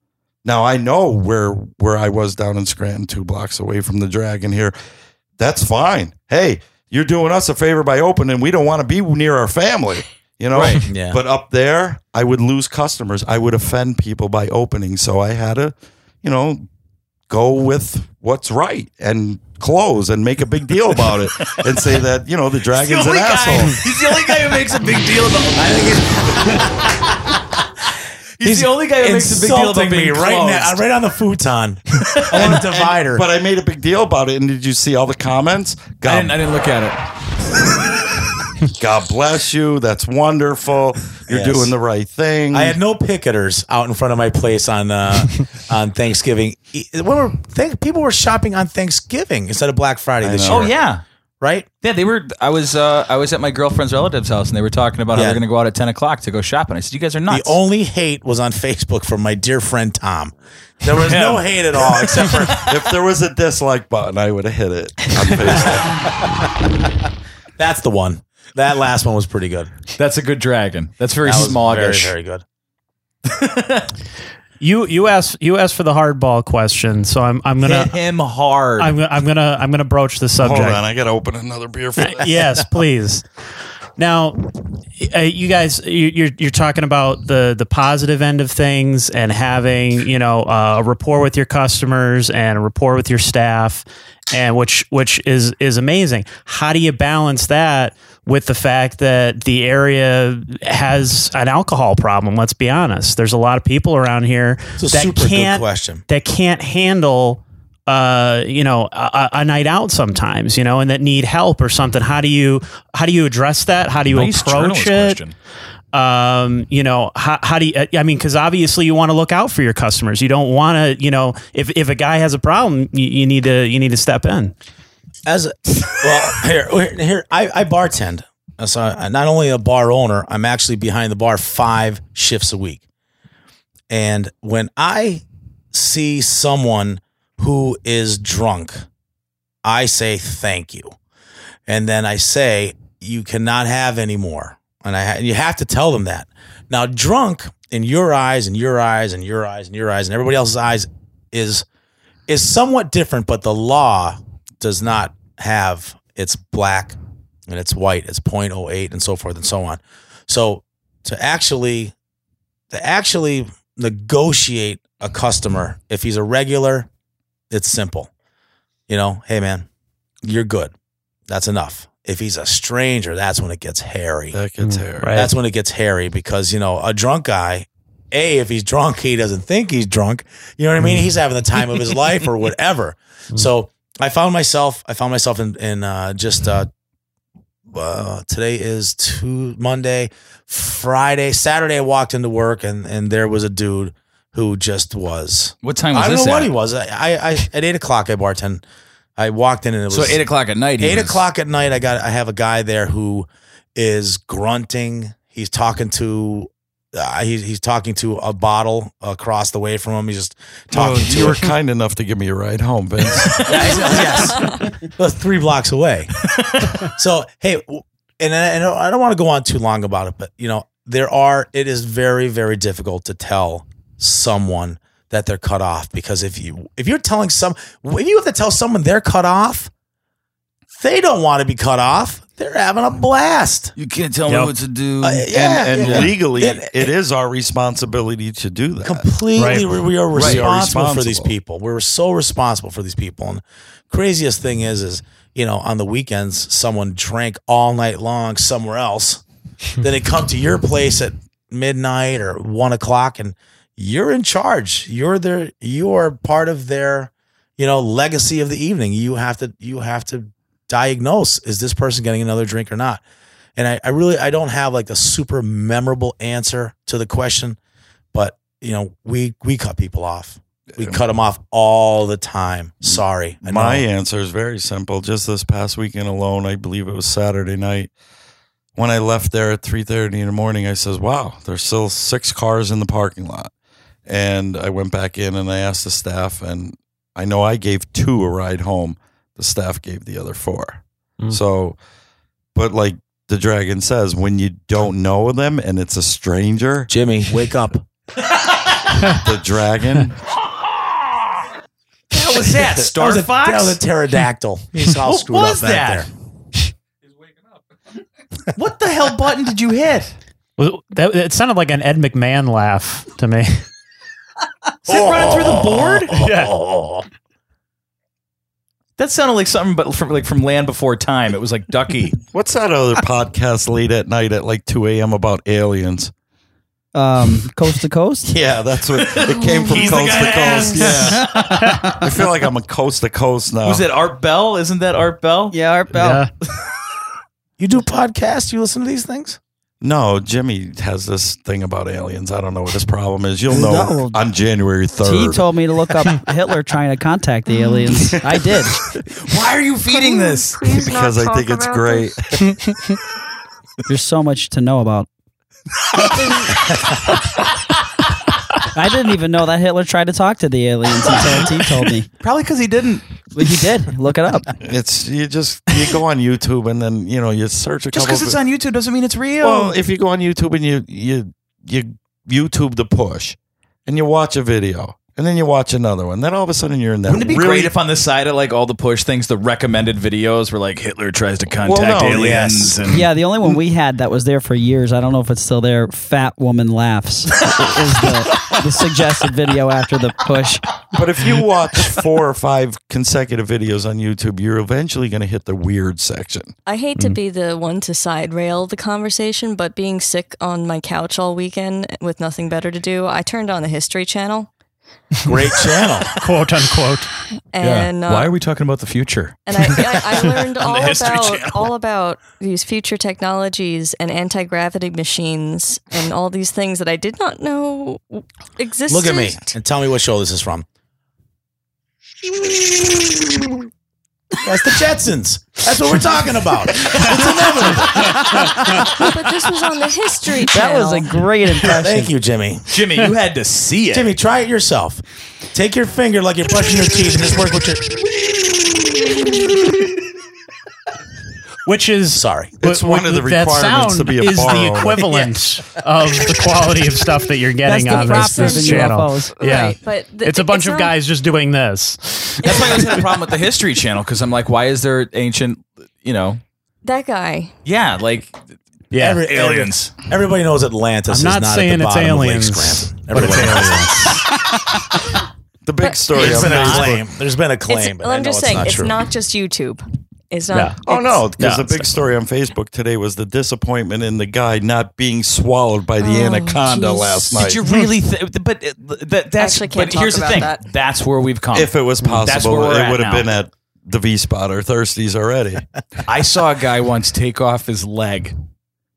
Now I know where where I was down in Scranton, two blocks away from the Dragon here. That's fine. Hey, you're doing us a favor by opening. We don't want to be near our family, you know. Right, yeah. But up there, I would lose customers. I would offend people by opening. So I had to, you know, go with what's right and close and make a big deal about it and say that you know the Dragon's an asshole. He's the only guy who makes a big deal about. I think he's, the only guy who makes a big deal about Insulting me being right now, uh, right on the futon. I want a divider. But I made a big deal about it. And did you see all the comments? I God, didn't, I didn't look at it. God bless you. That's wonderful. You're Yes. doing the right thing. I had no picketers out in front of my place on uh, on Thanksgiving. When were, thank, people were shopping on Thanksgiving instead of Black Friday this year. Oh yeah, right? yeah. They were. I was. Uh, I was at my girlfriend's relative's house, and they were talking about how they're going to go out at ten o'clock to go shopping. I said, "You guys are nuts." The only hate was on Facebook from my dear friend Tom. There was no hate at all, except for if there was a dislike button, I would have hit it on Facebook. that's the one. That last one was pretty good. That's a good dragon. That's very That was very, very good. You you asked you asked for the hardball question, so I'm I'm gonna Hit him hard. I'm, I'm gonna I'm gonna broach the Hold subject. on, I got to open another beer for that. yes, please. Now, uh, you guys, you- you're you're talking about the the positive end of things and having you know uh, a rapport with your customers and a rapport with your staff, and which which is is amazing. How do you balance that with the fact that the area has an alcohol problem? Let's be honest. There's a lot of people around here that can't question. that can't handle uh you know a, a night out sometimes you know and that need help or something how do you how do you address that how do you Nice approach it question. um you know how, how do you i mean because obviously you want to look out for your customers you don't want to you know if if a guy has a problem you, you need to you need to step in As a, well, here, here, I, I bartend. So I'm not only a bar owner, I'm actually behind the bar five shifts a week. And when I see someone who is drunk, I say thank you, and then I say you cannot have any more, and I you have to tell them that. Now, drunk in your eyes, and your eyes, and your eyes, and your eyes, and everybody else's eyes is is somewhat different, but the law does not have it's black and it's white, it's 0.08 and so forth and so on. So to actually to actually negotiate a customer, if he's a regular, it's simple. You know, hey man, you're good. That's enough. If he's a stranger, that's when it gets hairy. That gets mm, hairy. right. That's when it gets hairy because, you know, a drunk guy, A, if he's drunk, he doesn't think he's drunk. You know what I mean? Mm. He's having the time of his life or whatever. Mm. So I found myself, I found myself in, in uh, just, uh, uh, today is two Monday, Friday, Saturday. I walked into work and, and there was a dude who just was, What time was I don't this know what at? he was. I, I, I at eight o'clock, I bartend. I walked in and it was So eight o'clock at night. he eight was- o'clock at night i got i have a guy there who is grunting he's talking to uh, he's, he's talking to a bottle across the way from him. He's just Oh, talking to you were kind enough to give me a ride home, Vince. yes. That's three blocks away. So hey and, I- and i don't want to go on too long about it but you know there are it is very very difficult to tell someone that they're cut off because if you if you're telling some if you have to tell someone they're cut off they don't want to be cut off they're having a blast You can't tell Yep. me what to do. Uh, yeah, and and yeah. legally, It- it is our responsibility to do that. completely Right. we we are Right. responsible, Are for these responsible. people we're so responsible for these people and craziest thing is is you know on the weekends someone drank all night long somewhere else then they come to your place at midnight or one o'clock and you're in charge you're their you are part of their you know legacy of the evening you have to you have to diagnose is this person getting another drink or not and I, I really i don't have like a super memorable answer to the question but you know we we cut people off we cut them off all the time sorry My answer is very simple. Just this past weekend alone, I believe it was Saturday night. When I left there at three thirty in the morning, I says, "Wow, there's still six cars in the parking lot." And I went back in and I asked the staff, and I know I gave two a ride home. The staff gave the other four. Mm. So, but like the dragon says, when you don't know them and it's a stranger, jimmy wake up the dragon. What was that? Star that was a, Fox? that was a pterodactyl he's all What was up back that? there what the hell button did you hit? Well, that, it sounded like an ed mcmahon laugh to me Is that running through the board? yeah. That sounded like something, but from like from Land Before Time. It was like Ducky. What's that other podcast late at night at like 2 a.m. about aliens? Um, coast to coast. Yeah, that's what it came from He's the coast guy to to coast. ask. Yeah. I feel like I'm a coast to coast now. Who's that? Art Bell? Isn't that Art Bell? Yeah, Art Bell. Yeah. you do podcasts you listen to these things No, Jimmy has this thing about aliens. I don't know what his problem is. You'll know No. on January T 3rd. told me to look up Hitler trying to contact the aliens. I did. Why are you feeding this? because I think it's great. There's so much to know about. I didn't even know that Hitler tried to talk to the aliens until T told me. Probably because he didn't. But he did. Look it up. It's you just you go on YouTube and then you know you search a Just couple. because it's on YouTube doesn't mean it's real. well, if you go on YouTube and you you you YouTube the push and you watch a video and then you watch another one. Then all of a sudden you're in that. Wouldn't it be really, great if on the side of like all the push things, the recommended videos were like Hitler tries to contact no, aliens yes. and Yeah, the only one we had that was there for years. I don't know if it's still there. Fat woman laughs is the, the suggested video after the push. But if you watch four or five consecutive videos on YouTube, you're eventually going to hit the weird section. I hate to mm. be the one to side rail the conversation, but being sick on my couch all weekend with nothing better to do, I turned on the History Channel. Great channel. quote unquote. And uh, Why are we talking about the future? and I, I, I learned all about Channel. all about these future technologies and anti gravity machines and all these things that I did not know existed. Look at me and tell me what show this is from. That's the Jetsons. That's what we're talking about. It's inevitable. but this was on the History Channel. That was a great impression. Thank you, Jimmy. Jimmy, you had to see it. Jimmy, try it yourself. Take your finger like you're brushing your teeth and just work with your. Which is Sorry. It's But one of the that requirements sound to be a is the owner. equivalent of the quality of stuff that you're getting the on prop this, this driven channel. UFOs. Yeah, Right, but th- it's a bunch it's of not- guys just doing this. That's why I always had a problem with the History Channel because I'm like, why is there ancient, you know? that guy. Yeah, like Yeah, Every- aliens. everybody knows Atlantis I'm is not not saying at the it's bottom aliens, of Lake Scranton. but it's Everybody knows aliens. The big story There's on been a Facebook. claim. There's been a It's, claim, but I I'm know just it's saying, not it's true. not just YouTube. It's not. Yeah. Oh no, because No, the big story on Facebook today was the disappointment in the guy not being swallowed by the Oh, anaconda jeez. last night. Did you really? Th- but uh, that, that's. Can't but here's talk the thing. that. That's where we've come. if it was That's possible, where it would have been at the V Spot or Thirst T's already. I saw a guy once take off his leg and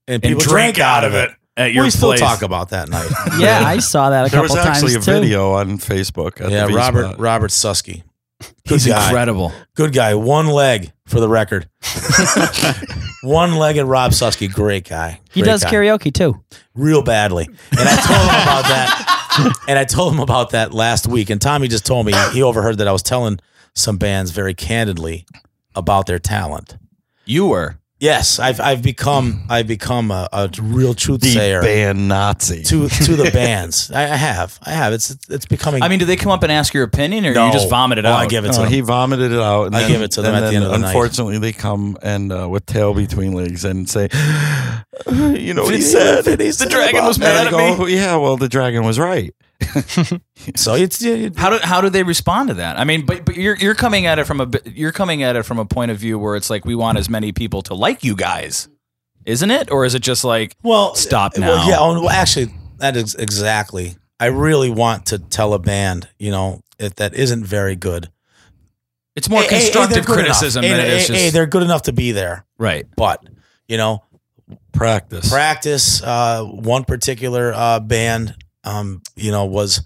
and people drink out of it at your we still talk about that night. Yeah, I saw that a there couple was actually times a too. video on Facebook. At yeah, the Robert Robert Susky. Good He's guy. incredible. Good guy. One leg for the record. One legged Rob Susky. Great guy. He does guy. karaoke too. real badly. And I told him about that. And I told him about that last week. And Tommy just told me he overheard that I was telling some bands very candidly about their talent. You were. Yes, I've I've become I've become a, a real truth the sayer band Nazi. to to the bands. I, I have. I have. It's it's becoming. I mean, do they come up and ask your opinion, or No. you just vomit it Oh, out? I give it to No, them. he vomited it out. And I then, give it to them and at the then end of the night. Unfortunately, they come and uh, with tail between legs and say, "You know what he said? The dragon was mad I at go, Yeah, well, the dragon was right. So it's yeah, How do how do they respond to that? I mean, but but you're you're coming at it from a you're coming at it from a point of view where it's like we want as many people to like you guys, isn't it? Or is it just like well Stop now. Well, yeah. oh, Well, actually, that is exactly. I really want to tell a band, you know, if that isn't very good. it's more Hey, hey, hey, constructive they're good criticism enough. than Hey, it is just hey, they're good enough to be there, right? but you know, Practice. practice. Uh, one particular uh, band, um, you know, was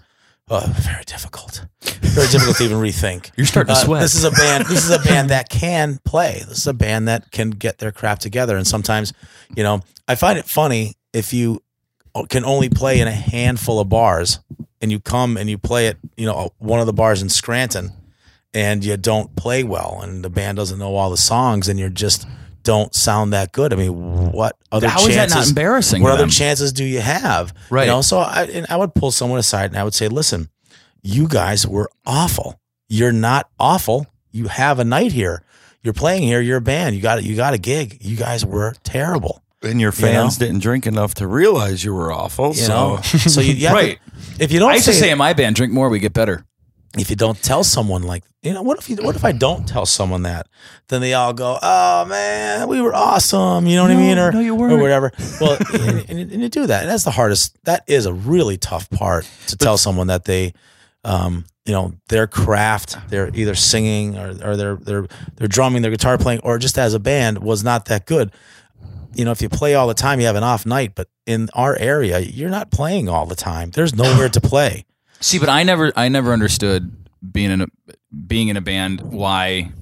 uh, very difficult. Very difficult to even rethink. You're starting to Uh, sweat. This is a band. This is a band that can play. This is a band that can get their crap together. And sometimes, you know, I find it funny if you can only play in a handful of bars, and you come and you play at you know one of the bars in Scranton, and you don't play well, and the band doesn't know all the songs, and you're just don't sound that good. I mean, what other How is chances? that not embarrassing? what other them? chances do you have? Right. You know, so I and I would pull someone aside and I would say, listen, you guys were awful. You're not awful. You have a night here. You're playing here. You're a band. You got you got a gig. You guys were terrible. and your You know? fans didn't drink enough to realize you were awful. You so know, so you, you have to- Right. if you don't I used to say, say in my band, drink more, we get better. If you don't tell someone like you know what if you what if I don't tell someone that? Then they all go oh man we were awesome. You know what I mean? Or no, you or weren't. whatever. Well and, and, and you do that. And that's the hardest that is a really tough part to tell someone that they um you know their craft they're either singing or or they're they're they're drumming their guitar playing or just as a band was not that good. You know if you play all the time you have an off night but in our area you're not playing all the time. There's nowhere to play See, but I never, I never understood being in a being in a band why.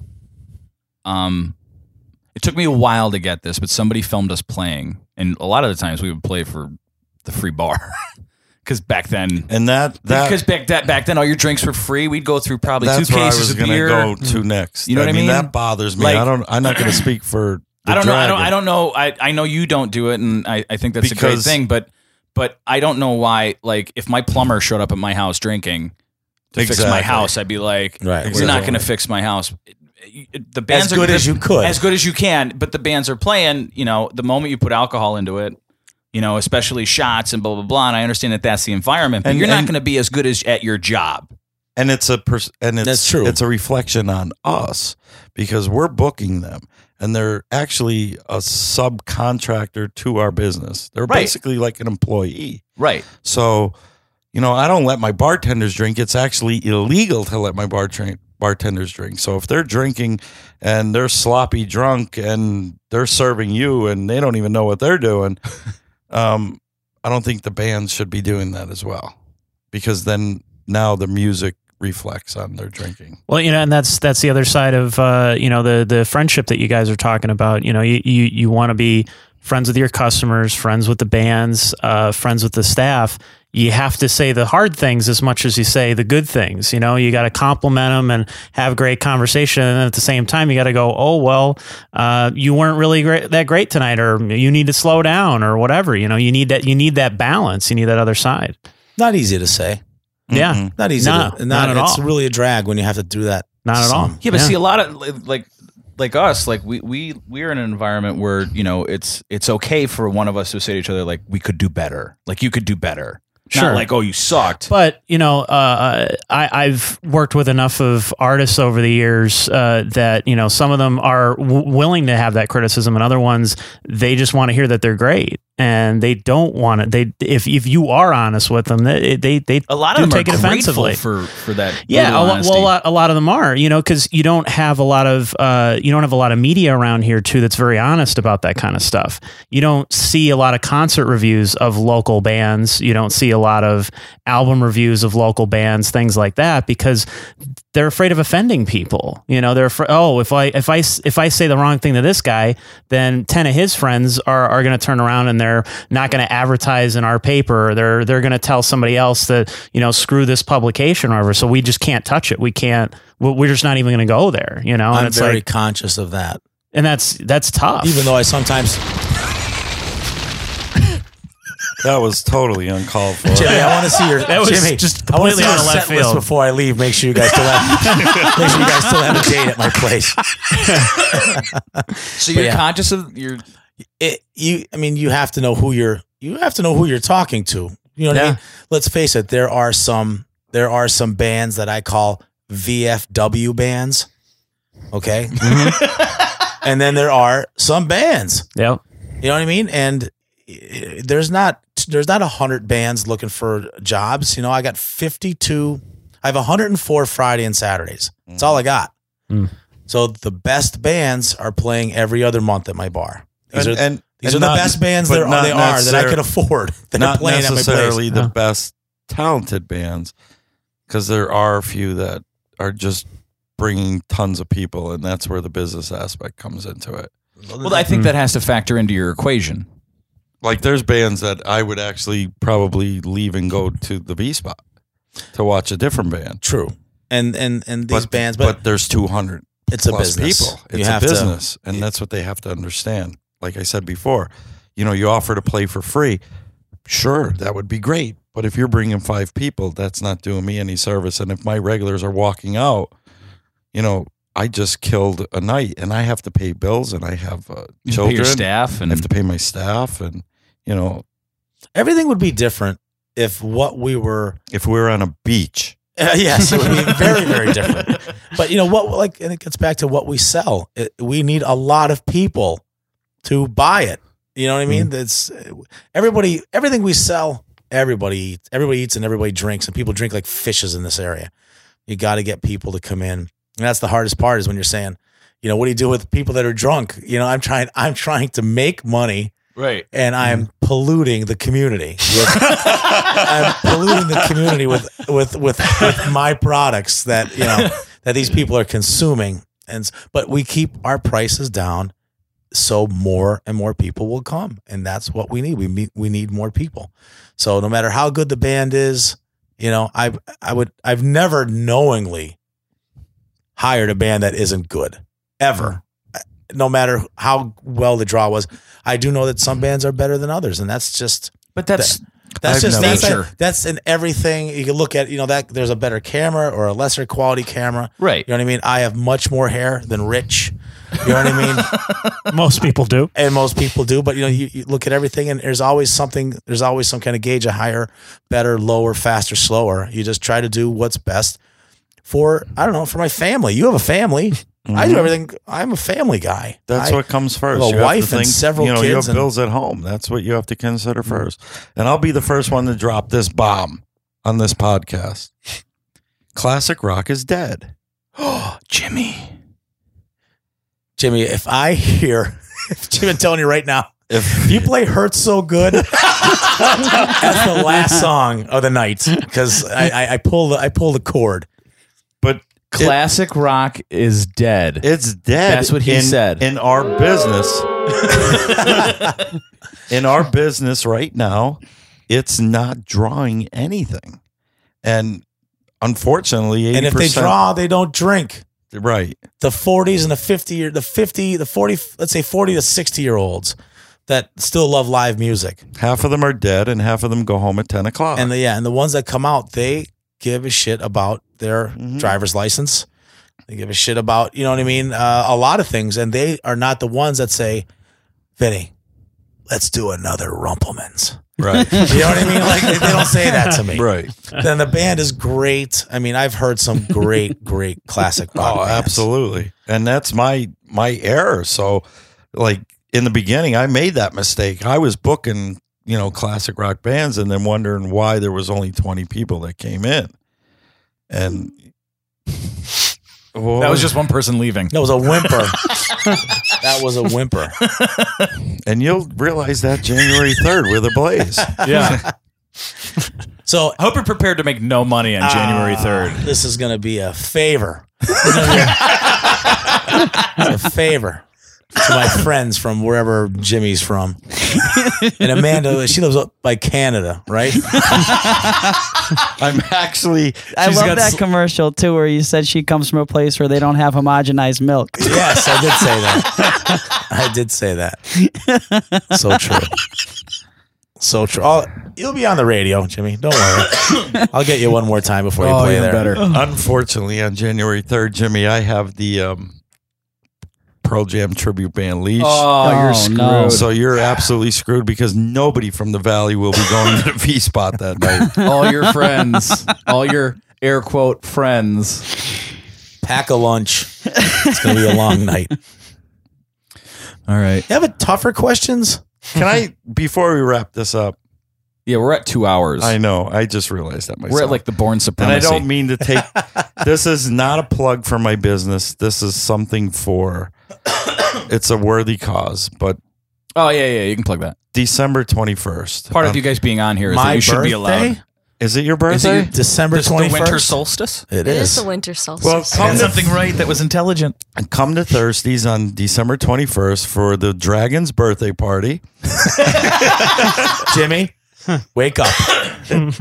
Um, it took me a while to get this, but somebody filmed us playing, and a lot of the times we would play for the free bar, because back then, and that that because back that back then all your drinks were free. We'd go through probably that's two where I cases was of going to beer. go to next. You know what I mean? That bothers me. Like- I don't. I'm not going to speak for. The I don't know. I don't. Dragon. I don't know. I, I know you don't do it, and I, I think that's a great Because- thing. But but I don't know why. Like if my plumber showed up at my house drinking, to fix my Exactly. house, I'd be like, Right, "You're exactly. not going to fix my house." The bands As are good as you could. as good as you can, but the bands are playing. You know, the moment you put alcohol into it, you know, especially shots and blah blah blah. And I understand that that's the environment, but And- you're not and- going to be as good as at your job. and it's a pers- and it's That's true. It's a reflection on us because we're booking them, and they're actually a subcontractor to our business. They're Right. basically like an employee. Right. So, you know, I don't let my bartenders drink. It's actually illegal to let my bar drink, bartenders drink. So if they're drinking and they're sloppy drunk and they're serving you and they don't even know what they're doing, um, I don't think the bands should be doing that as well, because then now the music reflects on their drinking. Well, you know, and that's that's the other side of uh, you know the the friendship that you guys are talking about. You know, you you, you want to be friends with your customers, friends with the bands, uh, friends with the staff. You have to say the hard things as much as you say the good things. You know, you got to compliment them and have great conversation, and then at the same time, you got to go, "Oh well, uh, you weren't really great, that great tonight," or "You need to slow down," or whatever. You know, you need that you need that balance. You need that other side. Not easy to say. Yeah, Mhm. Not easy. No, to, not at It's all. It's really a drag when you have to do that. not at all. Yeah, but see, a lot of like like us, like we we we're in an environment where you know it's it's okay for one of us to say to each other like we could do better, like you could do better. Sure. Not like oh you sucked. But you know, uh, I, I've worked with enough of artists over the years uh, that you know some of them are w- willing to have that criticism, and other ones they just want to hear that they're great, and they don't want it. They if if you are honest with them, they they they a lot of them take are it offensively. for for that. Yeah, a lot, well, a lot, a lot of them are, you know, because you don't have a lot of uh, you don't have a lot of media around here too that's very honest about that kind of stuff. You don't see a lot of concert reviews of local bands. You don't see a lot of album reviews of local bands, things like that, because they're afraid of offending people. You know, they're afraid. Oh, if I if I if I say the wrong thing to this guy, then ten of his friends are are going to turn around and they're not going to advertise in our paper. Or they're they're going to tell somebody else that you know screw this publication or whatever. So we just can't touch it. We can't. we- We're just not even going to go there. You know, and I'm it's very like, conscious of that. and that's that's tough. Even though I sometimes, That was totally uncalled for. Jimmy, I want to see your. That was Jimmy, just I want to see completely your out of left set list field. before I leave. Make sure you guys still have. make sure you guys still have a date at my place. So you're yeah. conscious of your It, you, I mean, you have to know who you're. You have to know who you're talking to. You know what I Yeah. mean? Let's face it. There are some. There are some bands that I call VFW bands. Okay. Mm-hmm. and then there are some bands. Yep. You know what I mean? And eh, there's not there's not a hundred bands looking for jobs. You know, I got 52. I have 104 Friday and Saturdays. That's all I got. Mm. So the best bands are playing every other month at my bar. These And- are and- these and are the best bands but there are, they are that I necessar- can afford that are not playing at my necessarily place. the Yeah. best talented bands because there are a few that are just bringing tons of people and that's where the business aspect comes into it well, I think that has to factor into your equation. Like there's bands that i would actually probably leave and go to the v spot to watch a different band. True. And and and these but, bands, but, there's 200 it's a business. people. You it's a have to- business and that's what they have to understand. Like i said before you know you offer to play for free. Sure that would be great but if you're bringing five people that's not doing me any service. And if my regulars are walking out you know i just killed a night and i have to pay bills and i have uh, You pay children. your staff I and have to pay my staff and you know everything would be different if what we were if we were on a beach Uh, yes, it would be very, very different. But you know what? Like, and it gets back to what we sell. It, we need a lot of people to buy it. You know what I mean? That's everybody. Everything we sell, everybody eats. Everybody eats and everybody drinks, and people drink like fishes in this area. You got to get people to come in, and that's the hardest part. Is when you're saying, you know, what do you do with people that are drunk? You know, I'm trying. I'm trying to make money right. and I'm polluting the community. With, I'm polluting the community with, with with with my products that you know that these people are consuming. And but we keep our prices down, so more and more people will come, and that's what we need. We need we need more people. So no matter how good the band is, you know, I I would I've never knowingly hired a band that isn't good ever. No matter how well the draw was, I do know that some bands are better than others, and that's just But that's That's just never- that's, Nature. that's in everything. You can look at, you know, that there's a better camera or a lesser quality camera. Right. You know what I mean? I have much more hair than Rich. You know what I mean? Most people do. and most people do. But you know, you, you look at everything, and there's always something. There's always some kind of gauge of higher, better, lower, faster, slower. You just try to do what's best for I don't know for my family. You have a family. I do everything. I'm a family guy. Mm-hmm. That's I- what comes first. have a You have wife and several You know, you kids have and- bills at home. That's what you have to consider first. And I'll be the first one to drop this bomb on this podcast. Classic rock is dead. Oh, Jimmy. Jimmy. If I hear, Jimmy, I'm telling you right now, If if you play "Hurt So Good," that's the last song of the night because I, I, I pull the I pull the cord. but Classic rock is dead. it's dead. That's what he in, said. in our business. in our business right now, it's not drawing anything, and unfortunately, 80%, And if they draw, they don't drink. right, the 40s and the 50 year the 50 the 40 let's say 40 to 60 year olds that still love live music half of them are dead, and half of them go home at ten o'clock. and the, yeah and the ones that come out they give a shit about their driver's license they give a shit about you know what i mean uh, a lot of things and they are not the ones that say Vinnie let's do another Rumple Minze right, you know what i mean like they, they don't say that to me right. then the band is great i mean i've heard some great great classic rock Oh, bands. absolutely. And that's my my error. So like in the beginning I made that mistake. I was booking, you know, classic rock bands and then wondering why there was only 20 people that came in. And That was just one person leaving. that was a whimper that was a whimper and you'll realize that January 3rd with a blaze. Yeah. so I hope you're prepared to make no money on January ah, 3rd. This is going to be a favor. Be a, a favor to my friends from wherever Jimmy's from. And Amanda, she lives up by Canada, right? I'm actually I love that sl- commercial too, where you said she comes from a place where they don't have homogenized milk. Yes, I did say that. I did say that. So true. So true. Oh, you'll be on the radio, Jimmy. Don't worry. I'll get you one more time before you play there. unfortunately on January 3rd, Jimmy, I have the um Pearl Jam tribute band Leash. Oh, Oh, you're screwed. no. So you're absolutely screwed because nobody from the valley will be going to the V spot that night. all your friends, all your air quote friends. Pack a lunch. It's going to be a long night. All right. You have a tougher questions? Can I before we wrap this up? Yeah, we're at two hours. I know. I just realized that myself. we're at like the born and I don't mean to take this is not a plug for my business. This is something for it's a worthy cause. But oh yeah, yeah. You can plug that. December twenty first. Part of um, you guys being on here is that My you should be allowed. birthday? Is it your Is it birthday? your- December This the 21st. winter solstice. It It is is. the winter solstice. well, come to, right that was intelligent. And come to Thirst T's on December 21st for the Dragon's birthday party. Jimmy, wake up.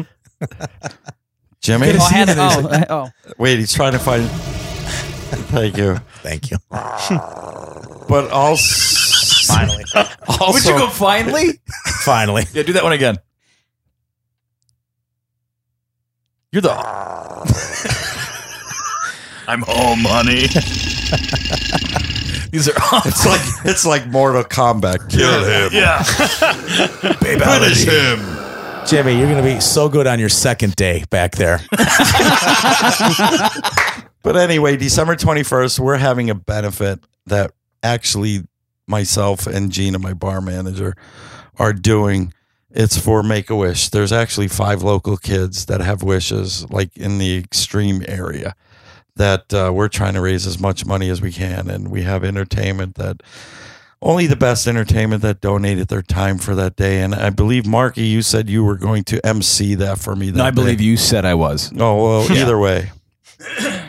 Jimmy, Oh, hand- oh, oh. wait, he's trying to find. Thank you. Thank you. But also, Finally. also Would you go finally? Finally. yeah, do that one again. You're the. I'm home, honey. These are It's like it's like Mortal Kombat. Kill him. yeah. Finish him. Jimmy, you're going to be so good on your second day back there. But anyway, December 21st, we're having a benefit that actually myself and Gina, my bar manager, are doing. It's for Make a Wish. There's actually five local kids that have wishes, like in the extreme area, that uh, we're trying to raise as much money as we can. And we have entertainment that only the best entertainment that donated their time for that day. And I believe, Marky, you said you were going to MC that for me. That No, I day. believe you said I was. Oh well, either way.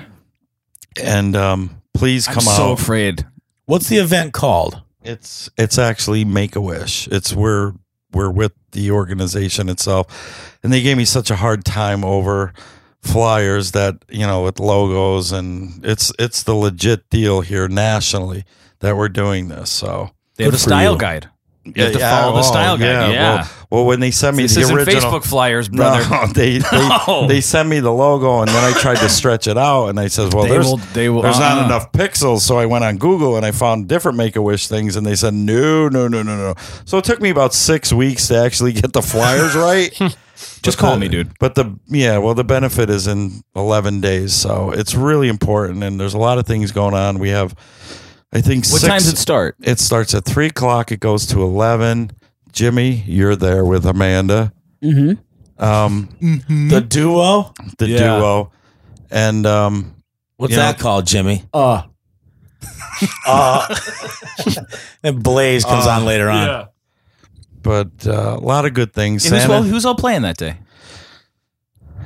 And um, please come I'm come so out. afraid. What's the event called? It's it's actually Make a Wish. It's we're we're with the organization itself, and they gave me such a hard time over flyers that you know with logos and it's it's the legit deal here nationally that we're doing this. So They have a style you. guide. You have to follow the oh, style guide. Yeah. Well, well, when they sent me this the isn't original Facebook flyers, brother. No, they they, No. they sent me the logo, and then I tried to stretch it out, and I says, "Well, They there's will- they will- there's uh-uh. not uh-huh. enough pixels." So I went on Google and I found different Make a Wish things, and they said, "No, no, no, no, no." So it took me about six weeks to actually get the flyers right. Just But call the- me, dude. But the yeah, well, the benefit is in eleven days, so it's really important, and there's a lot of things going on. We have, I think, What six, time does it start? it starts at three o'clock. It goes to eleven. Jimmy, you're there with Amanda. Mm-hmm. Um, The duo. the Yeah. duo, and um, What's You know- that called, Jimmy? Uh, Uh, and Blaze comes on later on. But uh, a lot of good things. Yeah, who's, Santa all, who's all playing that day?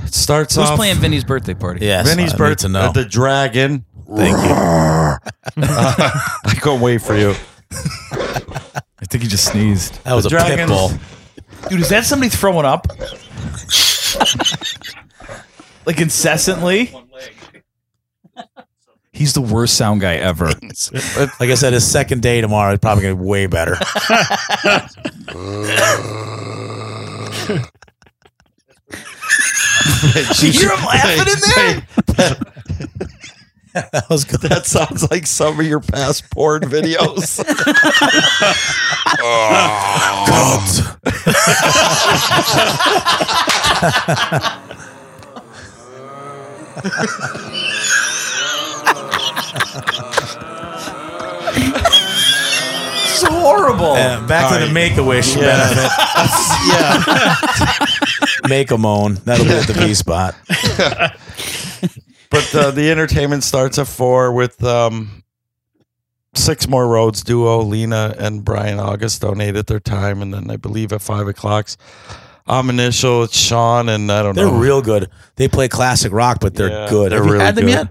it starts Who's off. playing Vinnie's birthday party? Yes, Vinnie's I need birthday. to know. the dragon. Thank you. I can't wait for you. I think he just sneezed. That was The a pit Dragons- bull. Dude, is that somebody throwing up? like incessantly? He's the worst sound guy ever. Like I said, his second day tomorrow is probably going to be way better. you hear him laughing in there? that was good. That sounds like some of your past porn videos. This is horrible. Uh, back to the Make a Wish benefit. yeah. Make a moan. That'll be at the V spot. But uh, the entertainment starts at four with um, six more roads duo. Lena and Brian August donated their time, and then I believe at five o'clock's I'm initial. It's Sean, and I don't know. They're know real good. They play classic rock, but they're Yeah, good. they're Have you really had them good. yet?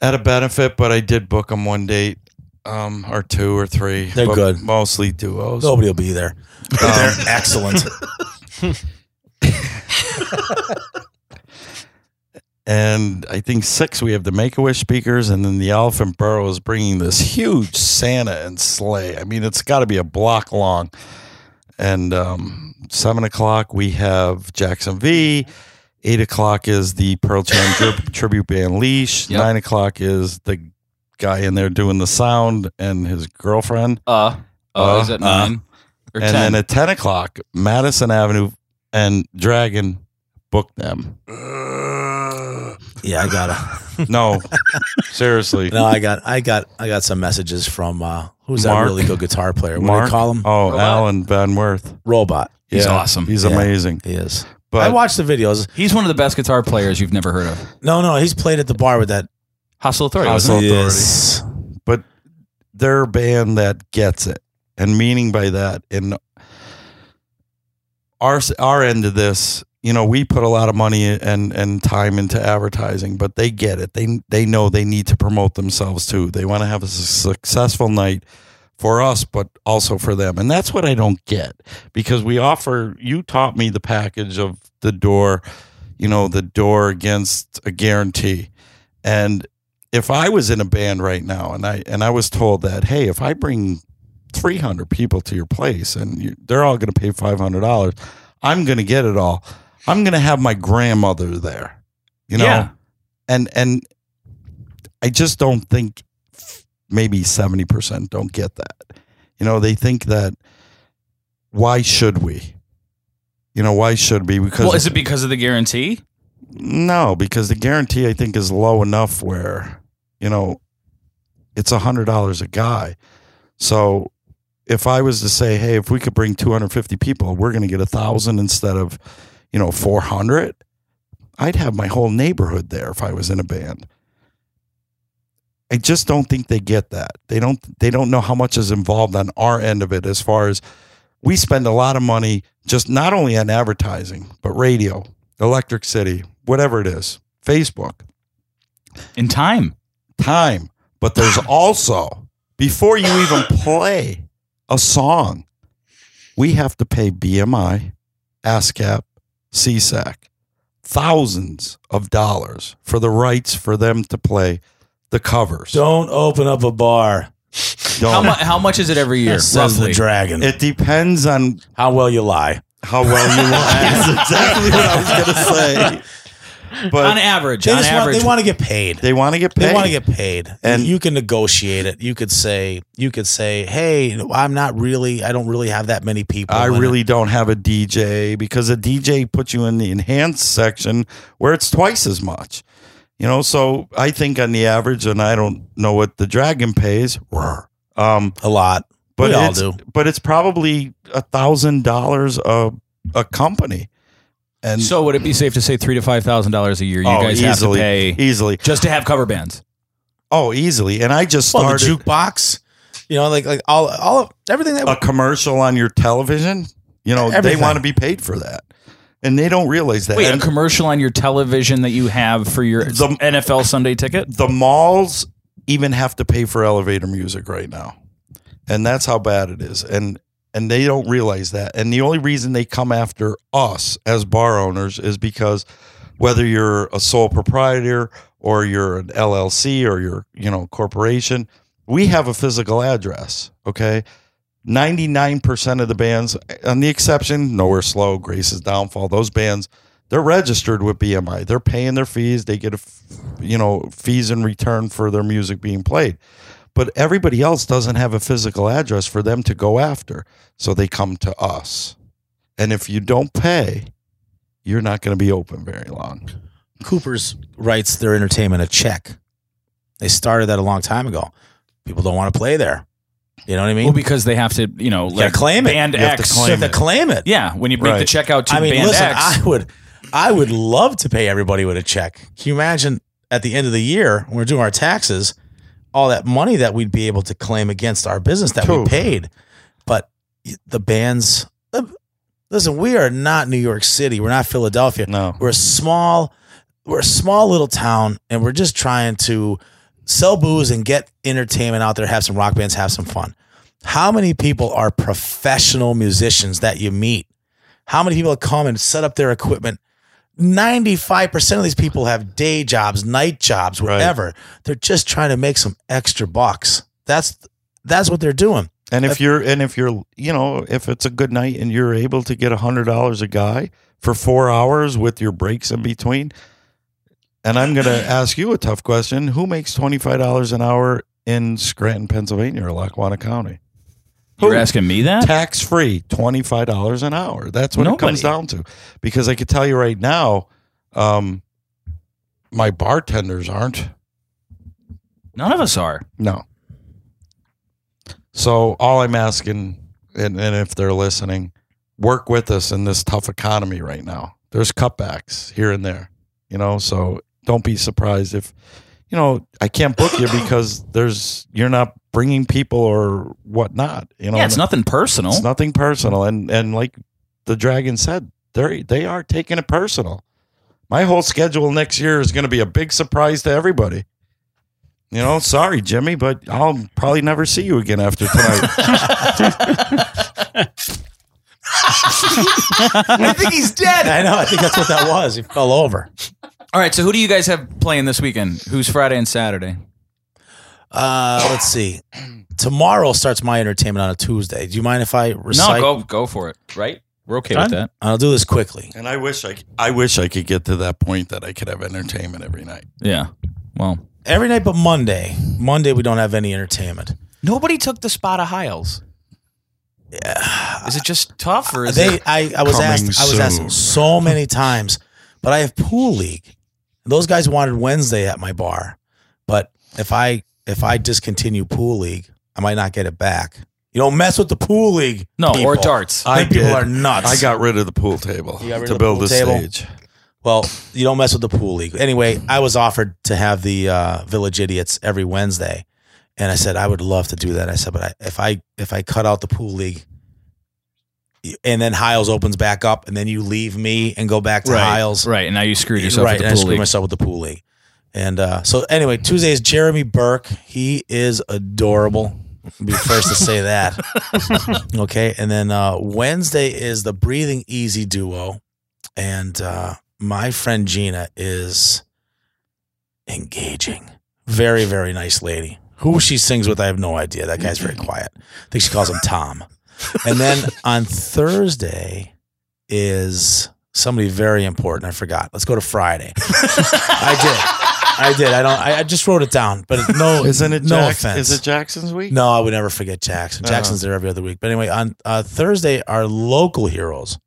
At a benefit, but I did book them one date, um, or two or three. They're good. mostly duos. Nobody will be there. But they're excellent. and I think six we have the Make a Wish speakers, and then the Elephant Burrow is bringing this huge Santa and sleigh. I mean, it's got to be a block long. And um, seven o'clock we have Jackson V. Eight o'clock is the Pearl Jam tri- tribute band Leash. Yep. Nine o'clock is the guy in there doing the sound and his girlfriend. Uh, uh, Uh, is it uh, nine or and ten? then at ten o'clock, Madison Avenue and Dragon booked them. Yeah, I gotta. No, seriously. No, I got, I got, I got some messages from uh, who's that really good guitar player? What do Mark? they call him? Oh, Robot. Alan Van Worth. Robot. He's awesome. He's Yeah. amazing. He is. But I watched the videos. He's one of the best guitar players you've never heard of. No, no, he's played at the bar with that. Hostile Authority. Hostile? Authority. Yes. but they're a band that gets it, and meaning by that, in our our end of this, you know, we put a lot of money and and time into advertising, but they get it. They they know they need to promote themselves too. They want to have a successful night for us, but also for them, and that's what I don't get because we offer. You taught me the package of the door, you know, the door against a guarantee, and if I was in a band right now and I and I was told that, hey, if I bring 300 people to your place and you, they're all going to pay $500, I'm going to get it all. I'm going to have my grandmother there, you know, Yeah. and and I just don't think maybe 70% don't get that. You know, they think that why should we? You know, why should we? Because Well, is it because of the guarantee? no, because the guarantee I think is low enough where, you know, it's a hundred dollars a guy. So if I was to say, hey, if we could bring 250 people, we're going to get a thousand instead of, you know, 400, I'd have my whole neighborhood there if I was in a band. I just don't think they get that. They don't they don't know how much is involved on our end of it as far as we spend a lot of money just not only on advertising, but radio, Electric City, whatever it is, Facebook, In time. time. But there's also, before you even play a song, we have to pay BMI, ASCAP, SESAC, thousands of dollars for the rights for them to play the covers. Don't open up a bar. Don't. How, mu- how much is it every year? Says the roughly? dragon. it depends on How well you lie. how well you lie. That's exactly what I was gonna say. But on average, They on just want, average, they want to get paid. they want to get paid. They want to get paid, and And- you can negotiate it. You could say, you could say, "Hey, I'm not really. I don't really have that many people." I in it." really don't have a DJ because a DJ puts you in the enhanced section where it's twice as much. You know, so I think on the average, and I don't know what the Dragon pays, roar, um, a lot, but We all it's, do. But it's probably a thousand dollars a a company, and So would it be safe to say three to five thousand dollars a year? You oh, guys easily, have to pay easily, just to have cover bands. oh, easily. And I just Well, the started jukebox, you know, like like all all of everything that a commercial on your television. You know, Everything. they want to be paid for that, and they don't realize that. Wait, a commercial on your television that you have for your The- NFL Sunday ticket? the malls even have to pay for elevator music right now and that's how bad it is and and they don't realize that and the only reason they come after us as bar owners is because whether you're a sole proprietor or you're an LLC or you're you know corporation we have a physical address okay 99% of the bands on the exception nowhere slow grace's downfall those bands they're registered with BMI. They're paying their fees. They get a, you know, fees in return for their music being played. But everybody else doesn't have a physical address for them to go after. So they come to us. And if you don't pay, you're not going to be open very long. Cooper's writes their entertainment a check. They started that a long time ago. People don't want to play there. You know what I mean? Well, because they have to, you know, like claim it. Band You have to X. claim you have to it. claim it. Yeah, when you make the check out to I mean, Band listen, X. I would, I would love to pay everybody with a check. Can you imagine at the end of the year when we're doing our taxes, all that money that we'd be able to claim against our business that we paid? But the bands, uh, listen, we are not New York City. We're not Philadelphia. No. We're a small, we're a small little town, and we're just trying to sell booze and get entertainment out there, have some rock bands, have some fun. How many people are professional musicians that you meet? How many people come and set up their equipment? 95% of these people have day jobs, night jobs, Right. whatever. They're just trying to make some extra bucks. That's that's what they're doing. And if you're, and if you're, you know, if it's a good night and you're able to get a hundred dollars a guy for four hours with your breaks in between, and I'm going to ask you a tough question: Who makes twenty five dollars an hour in Scranton, Pennsylvania, or Lackawanna County? You're asking me that? tax free, twenty five dollars an hour. That's what it comes down to. Because I could tell you right now, um, my bartenders aren't. None of us are. No. So all I'm asking, and, and if they're listening, work with us in this tough economy right now. There's cutbacks here and there, you know. So don't be surprised if, you know, I can't book you because there's you're not bringing people or whatnot. You know, Yeah, it's nothing personal. it's nothing personal, and and like the dragon said, they they are taking it personal. My whole schedule next year is going to be a big surprise to everybody. You know, sorry, Jimmy, but I'll probably never see you again after tonight. I think he's dead. I know. I think that's what that was. He fell over. All right, so who do you guys have playing this weekend? Who's Friday and Saturday? Uh, let's see. Tomorrow starts my entertainment on a Tuesday. Do you mind if I recite? No, go go for it. Right? We're okay Done. with that. I'll do this quickly. and I wish I, I wish I could get to that point that I could have entertainment every night. Yeah. Well, Every night but Monday. Monday we don't have any entertainment. nobody took the spot of Hiles. Yeah. Is it just tough or is They it? I, I was Coming asked I was soon. asked so many times, but I have pool league. Those guys wanted Wednesday at my bar. But if I if I discontinue pool league, I might not get it back. You don't mess with the pool league. No, or darts. I think people did. are nuts. I got rid of the pool table You got rid to of the build pool stage. Well, you don't mess with the pool league. Anyway, I was offered to have the uh, Village Idiots every Wednesday, and I said I would love to do that. I said, but I, if I if I cut out the pool league, and then Hiles opens back up, and then you leave me and go back to Hiles, Right, and now you screwed yourself right? with And the I screwed league. myself with the pool league. And uh, so anyway, Tuesday is Jeremy Burke. He is adorable. I'll be the first to say that. okay, and then uh, Wednesday is the Breathing Easy duo, and uh, my friend Gina is engaging. Very, very nice lady. Who she sings with, I have no idea. That guy's very quiet. I think she calls him Tom. And then on Thursday is somebody very important. I forgot. Let's go to Friday. I did. I did. I don't. I, I just wrote it down, but no. Isn't it? No Jackson, offense. Is it Jackson's week? No, I would never forget Jackson. Uh-huh. Jackson's there every other week. But anyway, on uh, Thursday, our local heroes,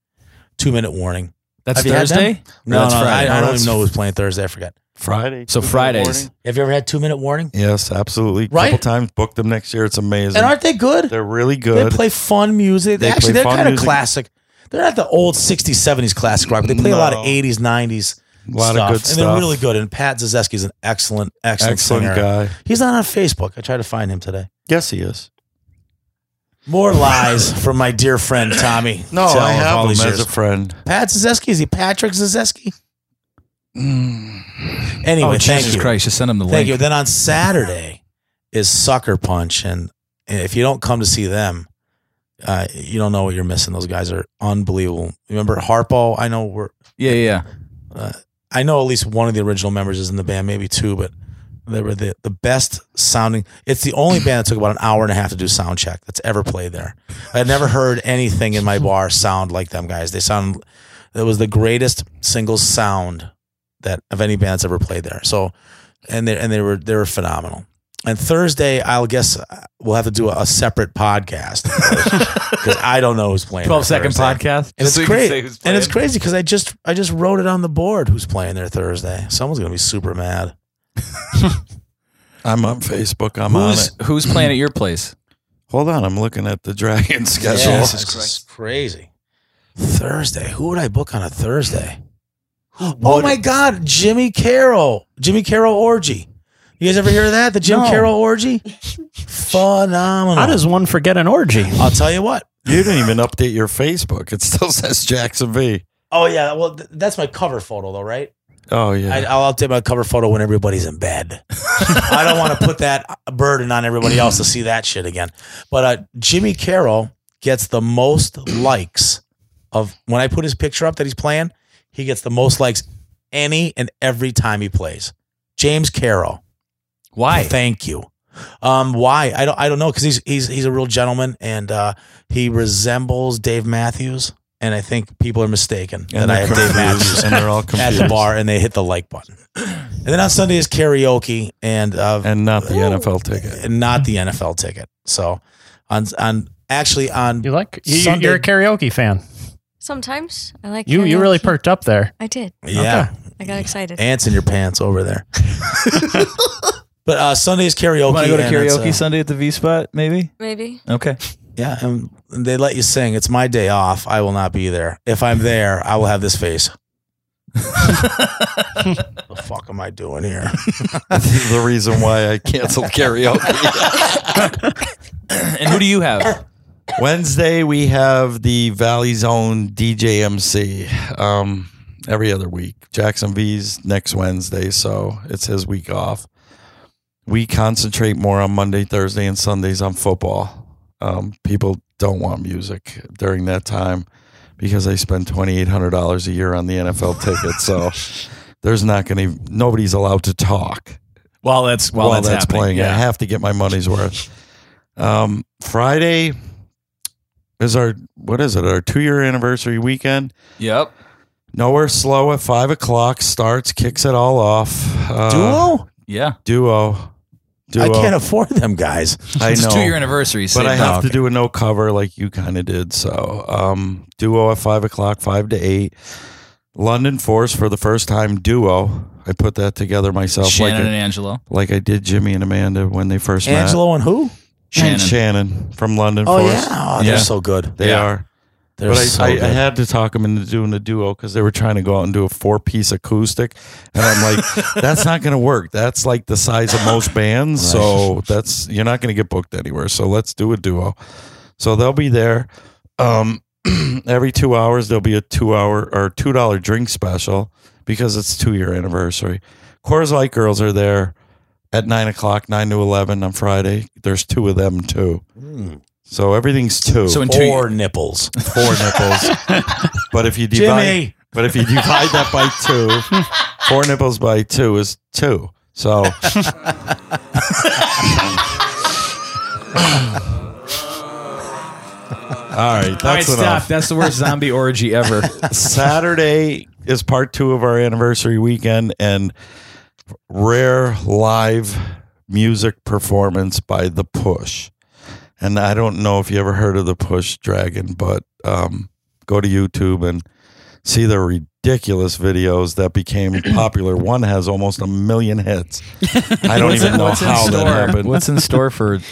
two minute warning. That's Have you had them? Thursday. No, Or that's no, Friday. I, I don't that's- even know who's playing Thursday. I forgot. Friday. So Two-minute Fridays. warning? Have you ever had two minute warning? Yes, absolutely. Right? Couple times booked them next year. It's amazing. And aren't they good? They're really good. They play fun music. They Actually, play they're fun kind of music. classic. They're not the old 60s, 70s classic rock, but they play a lot of No. 80s, 90s a lot stuff. of good and stuff. they're really good. And Pat Zazeski is an excellent, excellent, Excellent singer. guy. He's not on Facebook. I tried to find him today. Yes, he is. More lies from my dear friend Tommy. No, Tell I have all him these as years. a friend. Pat Zazeski. Is he Patrick Zazeski? Anyway, Oh, thank Jesus you. Christ! Just send him the Thank link. you. Then on Saturday is Sucker Punch, and if you don't come to see them, uh, you don't know what you're missing. Those guys are unbelievable. Remember Harpo? I know we're. Yeah, yeah. Uh, I know at least one of the original members is in the band, maybe two, but they were the, the best sounding. It's the only band that took about an hour and a half to do sound check that's ever played there. I had never heard anything in my bar sound like them guys. They sound. It was the greatest single sound that of any band that's ever played there. So, and they and they were they were phenomenal. And Thursday, I'll guess uh, we'll have to do a, a separate podcast because I don't know who's playing. 12 second Thursday. podcast. And it's So you great. And it's crazy because I just I just wrote it on the board who's playing there Thursday. Someone's gonna be super mad. I'm on Facebook. I'm on Who's it. who's playing at your place? Hold on. I'm looking at the Dragon schedule. Yeah, this is crazy. Thursday. Who would I book on a Thursday? Oh my God, Jimmy Carroll. Jimmy Carroll orgy. You guys ever hear of that? The Jim No. Carroll orgy? Phenomenal. How does one forget an orgy? I'll tell you what. You didn't even update your Facebook. It still says Jackson V. Oh yeah, well th- that's my cover photo though, right? Oh yeah. I, I'll update my cover photo when everybody's in bed. I don't want to put that burden on everybody else to see that shit again. But uh, Jimmy Carroll gets the most likes of when I put his picture up that he's playing. He gets the most likes any and every time he plays. James Carroll. Why? Thank you. Um, why? I don't. I don't know because he's he's he's a real gentleman and uh, he resembles Dave Matthews. And I think people are mistaken that and I they're have Dave Matthews and they're all at the bar and they hit the like button. And then on Sunday is karaoke and uh, and not the NFL ticket. and not the NFL ticket. So on on actually on You like you, Sunday- you're a karaoke fan. Sometimes I like You you really perked up there. I did. yeah I got excited. ants in your pants over there. but uh, Sunday is karaoke. Want to go to karaoke uh, Sunday at the V Spot? Maybe. Maybe. Okay. Yeah, and they let you sing. It's my day off. I will not be there. If I'm there, I will have this face. the fuck am I doing here? the reason why I canceled karaoke. and who do you have? Wednesday we have the Valley Zone DJMC. Um, every other week. Jackson V's next Wednesday, so it's his week off. We concentrate more on Monday, Thursday, and Sundays on football. Um, people don't want music during that time because they spend twenty eight hundred dollars a year on the NFL ticket. So there's not going to nobody's allowed to talk While that's while, while that's, that's, playing. I have to get my money's worth. Um, Friday is our what is it? Our two year anniversary weekend. Yep. Nowhere slow at five o'clock starts, kicks it all off. Uh, Duo? Yeah. duo, duo. I can't afford them guys. I It's know, two year anniversary. but I have to do a no cover like you kind of did. So, um, duo at five o'clock, five to eight. London Force for the first time duo. I put that together myself, Shannon like and I, Angelo. like I did Jimmy and Amanda when they first met. Angelo and who? Shannon. Shannon. Shannon from London Oh Force. yeah, oh, they're Yeah. so good. They Yeah. are. They're but I, so I. I had to talk them into doing a duo because they were trying to go out and do a four piece acoustic. And I'm like, that's not going to work. That's like the size of most bands. So that's, you're not going to get booked anywhere. So let's do a duo. So they'll be there. Um, every two hours, there'll be a two hour or $2 drink special because it's two year anniversary. Coors Light Girls are there at nine o'clock, nine to 11 on Friday. There's two of them too. Mm. So everything's two. So in two Four nipples. four nipples. but if you divide, Jimmy. but if you divide that by two, four nipples by two is two. So. All right, that's All right, enough. stop. That's the worst zombie orgy ever. Saturday is part two of our anniversary weekend and rare live music performance by The Push. And I don't know if you ever heard of The Push Dragon, but um, go to YouTube and see the ridiculous videos that became popular. One has almost a million hits. I don't even know What's in how that store? happened. What's in store for?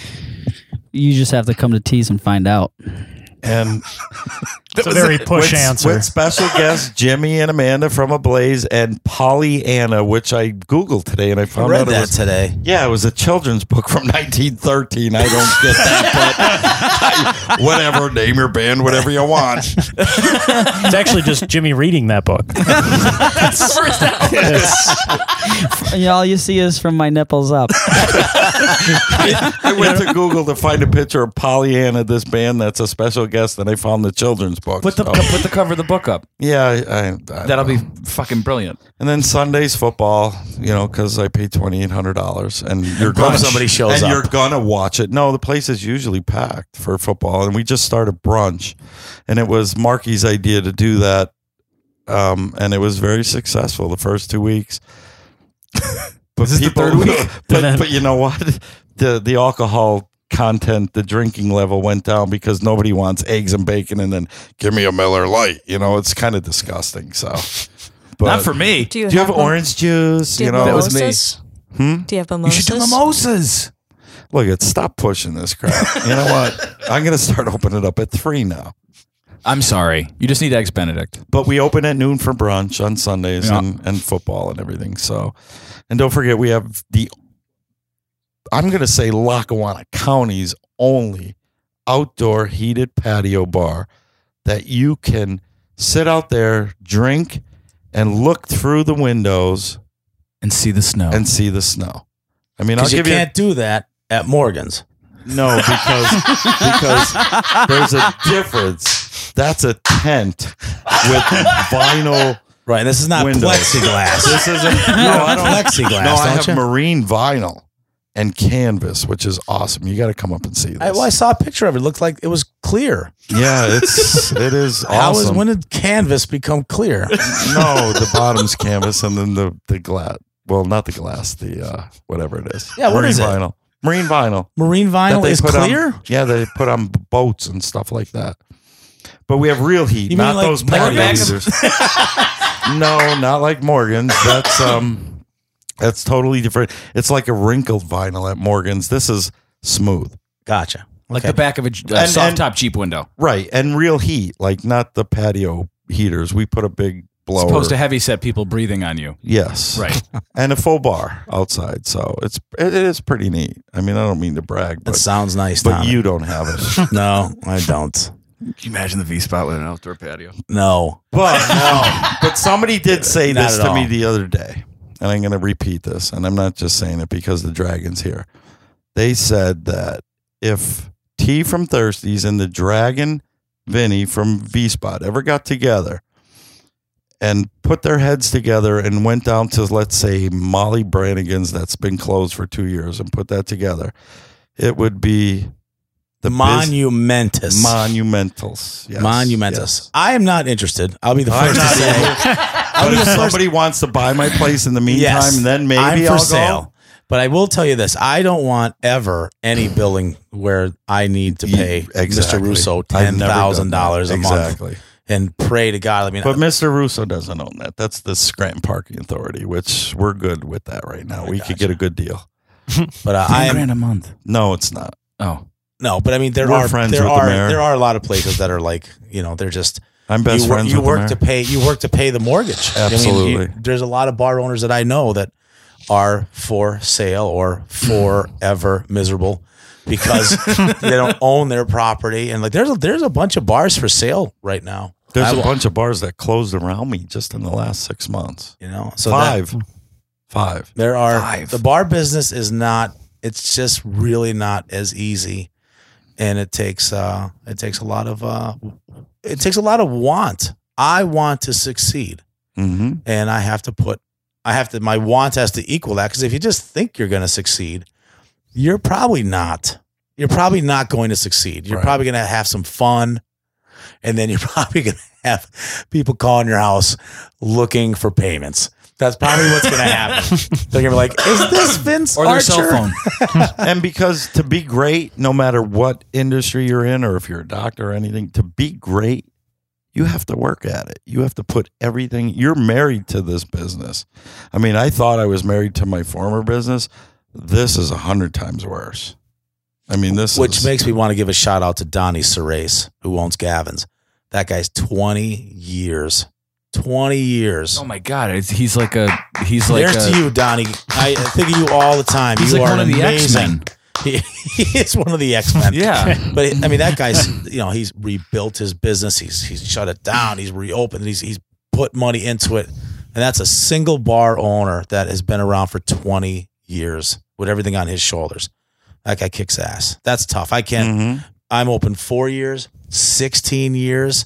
You just have to come to tease and find out. and It's a very push with, answer. with special guests Jimmy and Amanda from Ablaze and Pollyanna, which I googled today and I I read out it that was today. yeah, it was a children's book from 1913. I don't get that, but I, whatever. Name your band, whatever you want. It's actually just Jimmy reading that book. And all you see is from my nipples up. I went to Google to find a picture of Pollyanna, this band that's a special guest, and I found the children's book. Put the So, put the cover of the book up. yeah, I, I, I That'll don't be fucking brilliant. And then Sundays football, you know, because I paid twenty eight hundred dollars, and you're gonna somebody shows and up. you're gonna watch it. No, the place is usually packed for football, and we just started brunch, and it was Marky's idea to do that, um, and it was very successful the first two weeks. but Is this the third week? but, but you know what? The the alcohol content, the drinking level went down because nobody wants eggs and bacon, and then give me a Miller Lite. You know, it's kind of disgusting. So, but, Not for me. Do you, do you have mim- orange juice? Do you You have know, That was me. Hmm? Do you have You mimosas? should do mimosas. look, it stop pushing this crap. You know what? I'm gonna start opening it up at three now. I'm sorry. You just need eggs Benedict. But we open at noon for brunch on Sundays Yeah. and, and football and everything. So, and don't forget, we have the, I'm going to say Lackawanna County's only outdoor heated patio bar that you can sit out there, drink, and look through the windows And see the snow. and see the snow. I mean, I'll you give you can't do that at Morgan's. No, because because there's a difference. That's a tent with vinyl. Right. This is not Windows. plexiglass. This isn't. No, I don't. plexiglass, No, I have you? marine vinyl and canvas, which is awesome. You got to come up and see this. I, well, I saw a picture of it. It looked like it was clear. yeah, it's it is How is awesome. when did canvas become clear? no, the bottom's canvas and then the the glass. Well, not the glass. The uh, whatever it is. Yeah, what marine is it? vinyl. Marine vinyl. Marine vinyl is clear. On, yeah, they put on boats and stuff like that. But we have real heat, You mean not like- those like party back of- heaters. no, not like Morgan's. That's um, that's totally different. It's like a wrinkled vinyl at Morgan's. This is smooth, Gotcha. like Okay. the back of a uh, And- soft and- top Jeep window. right? And real heat, like not the patio heaters. We put a big As blower. opposed to heavy set people breathing on you. yes, Right. and a full bar outside. So it's it is pretty neat. I mean, I don't mean to brag, That but sounds nice, though. but Tommy. you don't have it. No, I don't. Can you imagine the V spot with an outdoor patio? No. But no, but somebody did say Not this at to me the other day, and I'm going to repeat this, and I'm not just saying it because the dragon's here. They said that if T from Thirst T's and the Dragon Vinnie from V Spot ever got together and put their heads together and went down to let's say Molly Brannigan's that's been closed for two years and put that together, it would be the biz- Monumentous. monumentals. Yes, Monumentous. yes. I am not interested. I'll be the first to say. I'll But if somebody wants to buy my place in the meantime, Yes, then maybe I'm for I'll sale. go. But I will tell you this: I don't want ever any building where I need to pay Yeah, exactly. Mr. Russo I've ten never thousand done that. dollars a month Exactly. and pray to God. I mean, But Mr. Russo doesn't own that. That's the Scranton Parking Authority, which we're good with that right now. We could get a good deal. but uh, I am grand a month. No, it's not. Oh, no. But I mean, there We're are friends there with the are mayor. there are a lot of places that are like you know they're just I'm best you, friends you work to pay you work to pay the mortgage. I mean, you- Absolutely. there's a lot of bar owners that I know that are for sale or forever miserable because they don't own their property and like there's a, there's a bunch of bars for sale right now. There's I a bunch of bars that closed around me just in the last six months. you know so that- Five. Five. there are Five. the bar business is not it's just really not as easy and it takes uh it takes a lot of uh it takes a lot of want. I want to succeed. Mm-hmm. and I have to put I have to, my want has to equal that. Because if you just think you're going to succeed, you're probably not. You're probably not going to succeed. You're Right. probably going to have some fun. And then you're probably going to have people calling your house looking for payments. That's probably what's going to happen. They're going to be like, is this Vince or their Archer? cell phone. and because to be great, no matter what industry you're in, or if you're a doctor or anything, to be great, you have to work at it. You have to put everything. You're married to this business. I mean, I thought I was married to my former business. This is a hundred times worse. I mean, this Which is, makes me want to give a shout out to Donnie Cerise, who owns Gavin's. That guy's 20 years. 20 years. Oh my god, it's, he's like a he's like There's a, to you, Donnie. I think of you all the time. He's you like are one of the. He, he is one of the X Men. Yeah. but I mean, that guy's you know he's rebuilt his business. He's he's shut it down. He's reopened. He's he's put money into it, and that's a single bar owner that has been around for 20 years with everything on his shoulders. That guy kicks ass. That's tough. I can't. Mhm. I'm open four years, 16 years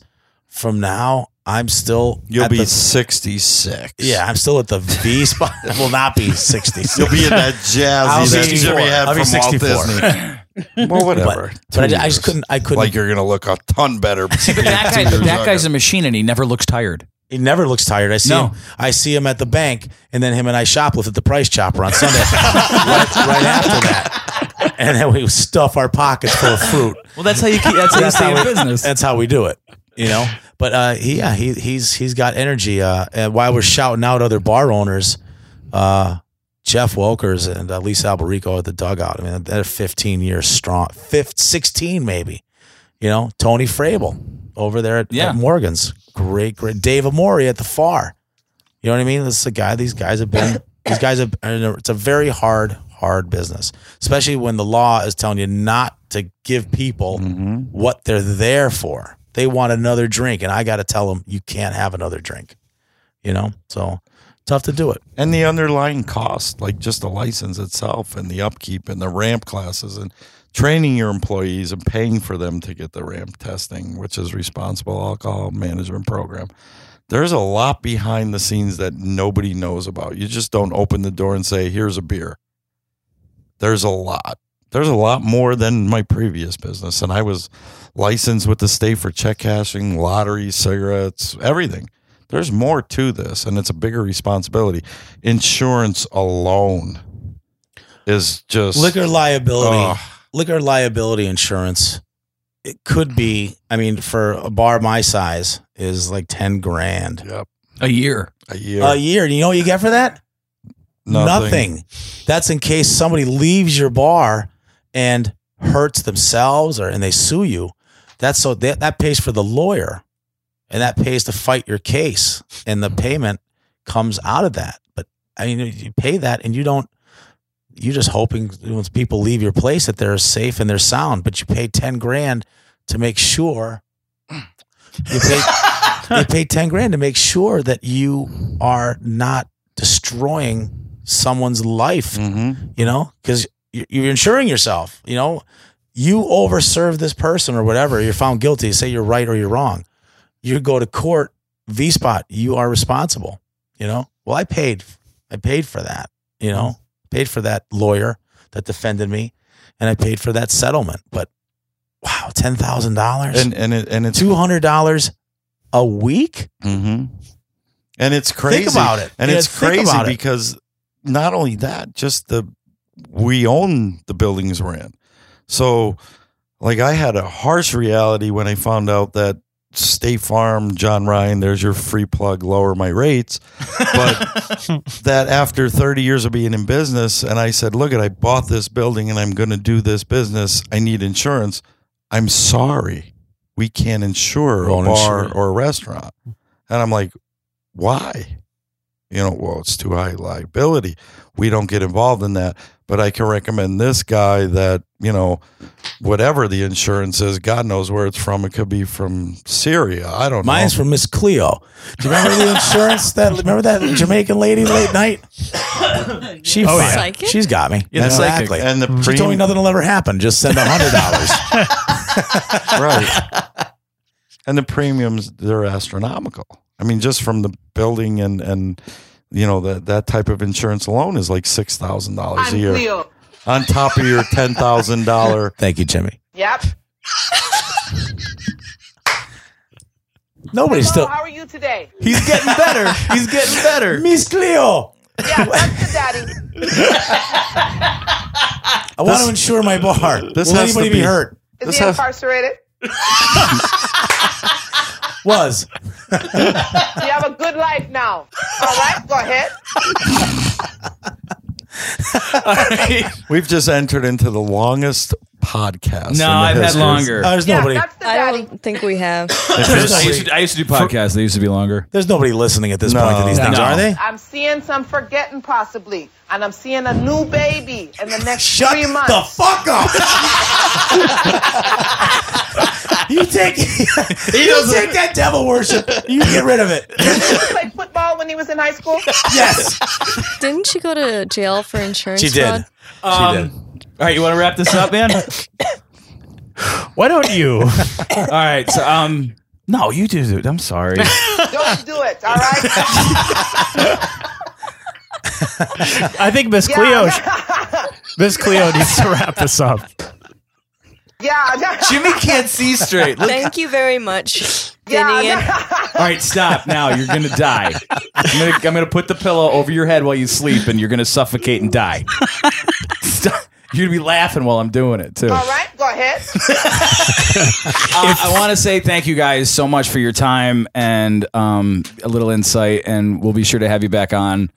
from now. I'm still You'll at be the- 66. yeah, I'm still at the V spot. I will not be 66. You'll be in that I'll jazzy be that 64. Jimmy had I'll be from Walt 64. Disney. well, whatever. But, but I, Two I just couldn't. I couldn't. Like you're going to look a ton better. But that guy, that guy's a machine, and he never looks tired. he never looks tired. I see No. him. I see him at the bank, and then him and I shoplift at the Price Chopper on Sunday. right, right after that, and then we stuff our pockets full of fruit. Well, that's how you keep. That's how you stay how in we- business. That's how we do it. You know. But uh, he, yeah, he he's he's got energy. Uh, and while we're shouting out other bar owners, uh, Jeff Wilkers and uh, Lisa Alberico at the dugout. I mean, they're 15 years strong, fifth, 16 maybe. You know, Tony Frabel over there at, Yeah. at Morgan's, great, great. Dave Amori at the far. You know what I mean? This is a guy. These guys have been. these guys have. It's a very hard, hard business, especially when the law is telling you not to give people what they're there for. They want another drink, and I got to tell them you can't have another drink. You know, so tough to do it. and the underlying cost, like just the license itself and the upkeep and the RAMP classes and training your employees and paying for them to get the RAMP testing, which is responsible alcohol management program. There's a lot behind the scenes that nobody knows about. You just don't open the door and say, "Here's a beer." There's a lot. There's a lot more than my previous business, and I was licensed with the state for check cashing, lottery, cigarettes, everything. There's more to this, and it's a bigger responsibility. Insurance alone is just Liquor liability, Ugh. liquor liability insurance. It could be. I mean, for a bar my size, is like ten grand Yep, a year. a year. a year. Do You know what you get for that? Nothing. That's in case somebody leaves your bar and hurts themselves or and they sue you. That's so that, that pays for the lawyer and that pays to fight your case and the payment comes out of that. But I mean you pay that and you don't you're just hoping when people leave your place that they're safe and they're sound, but you pay 10 grand to make sure you pay you pay 10 grand to make sure that you are not destroying someone's life Mm-hmm. you know, because you're insuring yourself. You know, you overserve this person or whatever. You're found guilty. Say you're right or you're wrong. You go to court, V spot. You are responsible. You know. Well, I paid. I paid for that. You know, paid for that lawyer that defended me, and I paid for that settlement. But wow, ten thousand dollars, And and it, and it's two hundred dollars a week. hmm And it's crazy. Think about it. And Yeah, it's crazy it. because not only that, just the we own the buildings we're in. So like I had a harsh reality when I found out that State Farm, John Ryan, there's your free plug, lower my rates. But that after 30 years of being in business, and I said, look, at I bought this building and I'm going to do this business. I need insurance. I'm sorry. We can't insure a Won't bar insure or a restaurant. And I'm like, why? You know, well, it's too high liability. We don't get involved in that. But I can recommend this guy that, you know, whatever the insurance is, God knows where it's from. It could be from Syria. I don't Mine's know. Mine's from Miss Cleo. Do you remember the insurance that remember that Jamaican lady late night? She oh, yeah. Psychic? she's got me. Yeah, the psychic. exactly. and the She told me nothing will ever happen. Just send a hundred dollars. right. And the premiums, they're astronomical. I mean, just from the building and, and you know that that type of insurance alone is like six thousand dollars a I'm year Cleo. on top of your ten thousand dollar. Thank you, Jimmy. Yep. Nobody's Hello, still. how are you today? He's getting better. He's getting better. Miss Cleo. Yeah, that's the daddy. I want to insure my bar. This Will has to anybody be be- hurt? Is This he has- incarcerated? Was. You have a good life now. All right, go ahead. We've just entered into the longest podcast. No, I've had history. longer. Uh, there's Yeah, nobody. I don't think we have. I used, to, I used to do podcasts. They used to be longer. there's nobody listening at this No. point to these things, No. are they? I'm seeing some forgetting possibly, and I'm seeing a new baby in the next Shut three months. the fuck up. you take you take that devil worship. You get rid of it. Did he play football when he was in high school? Yes, Didn't she go to jail for insurance she did. fraud? Um, she did. All right, you want to wrap this up, man? Why don't you? all right. So, um, no, you do it. I'm sorry. Don't you do it. All right. I think Miss Cleo, Miss Cleo needs to wrap this up. Yeah. Jimmy can't see straight. Look. Thank you very much, Yeah. Vinnie. All right, stop now. You're gonna die. I'm gonna, I'm gonna put the pillow over your head while you sleep, and you're gonna suffocate and die. Stop. You're gonna be laughing while I'm doing it too. All right, go ahead. Uh, I want to say thank you guys so much for your time and um, a little insight, and we'll be sure to have you back on.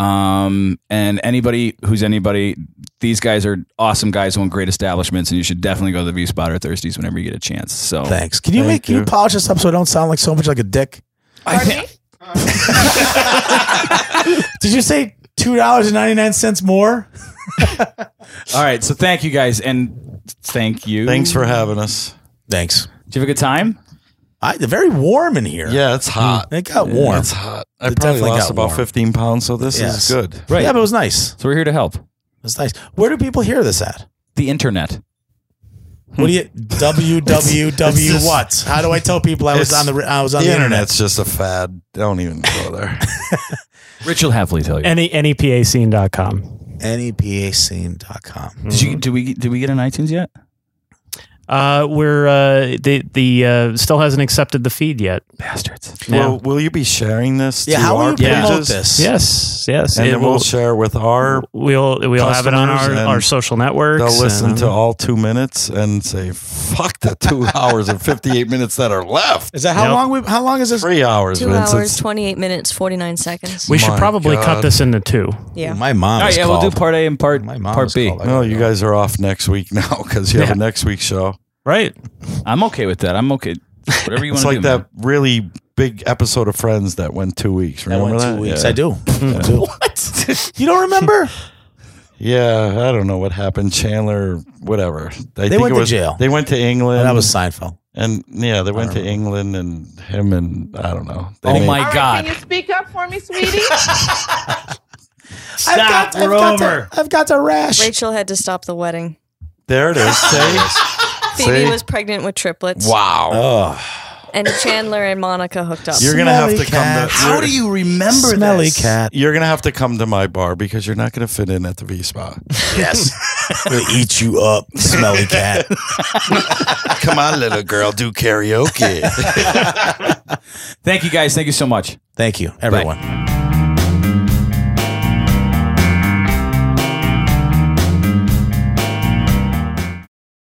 Um, and anybody who's anybody, these guys are awesome guys who own great establishments, and you should definitely go to the V Spot or Thirst T's whenever you get a chance. So Thanks. Can you Thank make can you you. polish this up so I don't sound like so much like a dick? I think- Did you say two dollars and ninety nine cents more? all right, so thank you guys, and thank you. Thanks for having us. Thanks. Did you have a good time? I, they're very warm in here. Yeah, it's mm-hmm. hot. It got warm. It's hot. I It probably definitely lost got about warm. 15 pounds, so this Yes. is good. Right. Yeah, but it was nice. So we're here to help. was nice. Where do people hear this at? The internet. What do you www just- what? How do I tell people I was on the I was on The, the, internet's just a fad. Don't even go there. Rich will happily tell you. Any NEPAscene.com. nepascene.com. Did you do we did we get an iTunes yet? Uh, we're uh, the the uh, still hasn't accepted the feed yet. Bastards. Yeah. Will, will you be sharing this Yeah, to how will our you promote pages? this? Yes, yes. And It then we'll will- share with our. we'll we'll have it on our, our social networks. They'll listen and- to all two minutes and say, "Fuck the two hours and fifty-eight minutes that are left." Is that how Yep. long we how long is this? Three hours. Two Vince. hours, 28 minutes, 49 seconds. We should My probably cut this into two. yeah. My mom All right, is yeah, we'll do part A and part My mom part B. called. No, don't you guys are off next week now because you have Yeah. a next week show. Right. I'm okay with that. I'm okay. Whatever you want It's to like do. that man. really big episode of Friends that went two weeks. That Remember went that? two weeks. Yeah. I do. I do. What? You don't remember? Yeah, I don't know what happened. Chandler, whatever. I think went it to was, jail. They went to England. that was Seinfeld. and yeah, they went to don't. England and him and I don't know. They Oh made- my All right, God. can you speak up for me, sweetie? I've got, we're I've got over. To, I've got to rash. Rachel had to stop the wedding. There it is. See? Phoebe See? was pregnant with triplets. wow. And Chandler and Monica hooked up. You're gonna have to Smelly come cat. to. How you're- do you remember smelly this? cat. You're gonna have to come to my bar because you're not gonna fit in at the V spot. Yes. Gonna eat you up, smelly cat. come on, little girl, do karaoke. Thank you guys. Thank you so much. Thank you, everyone.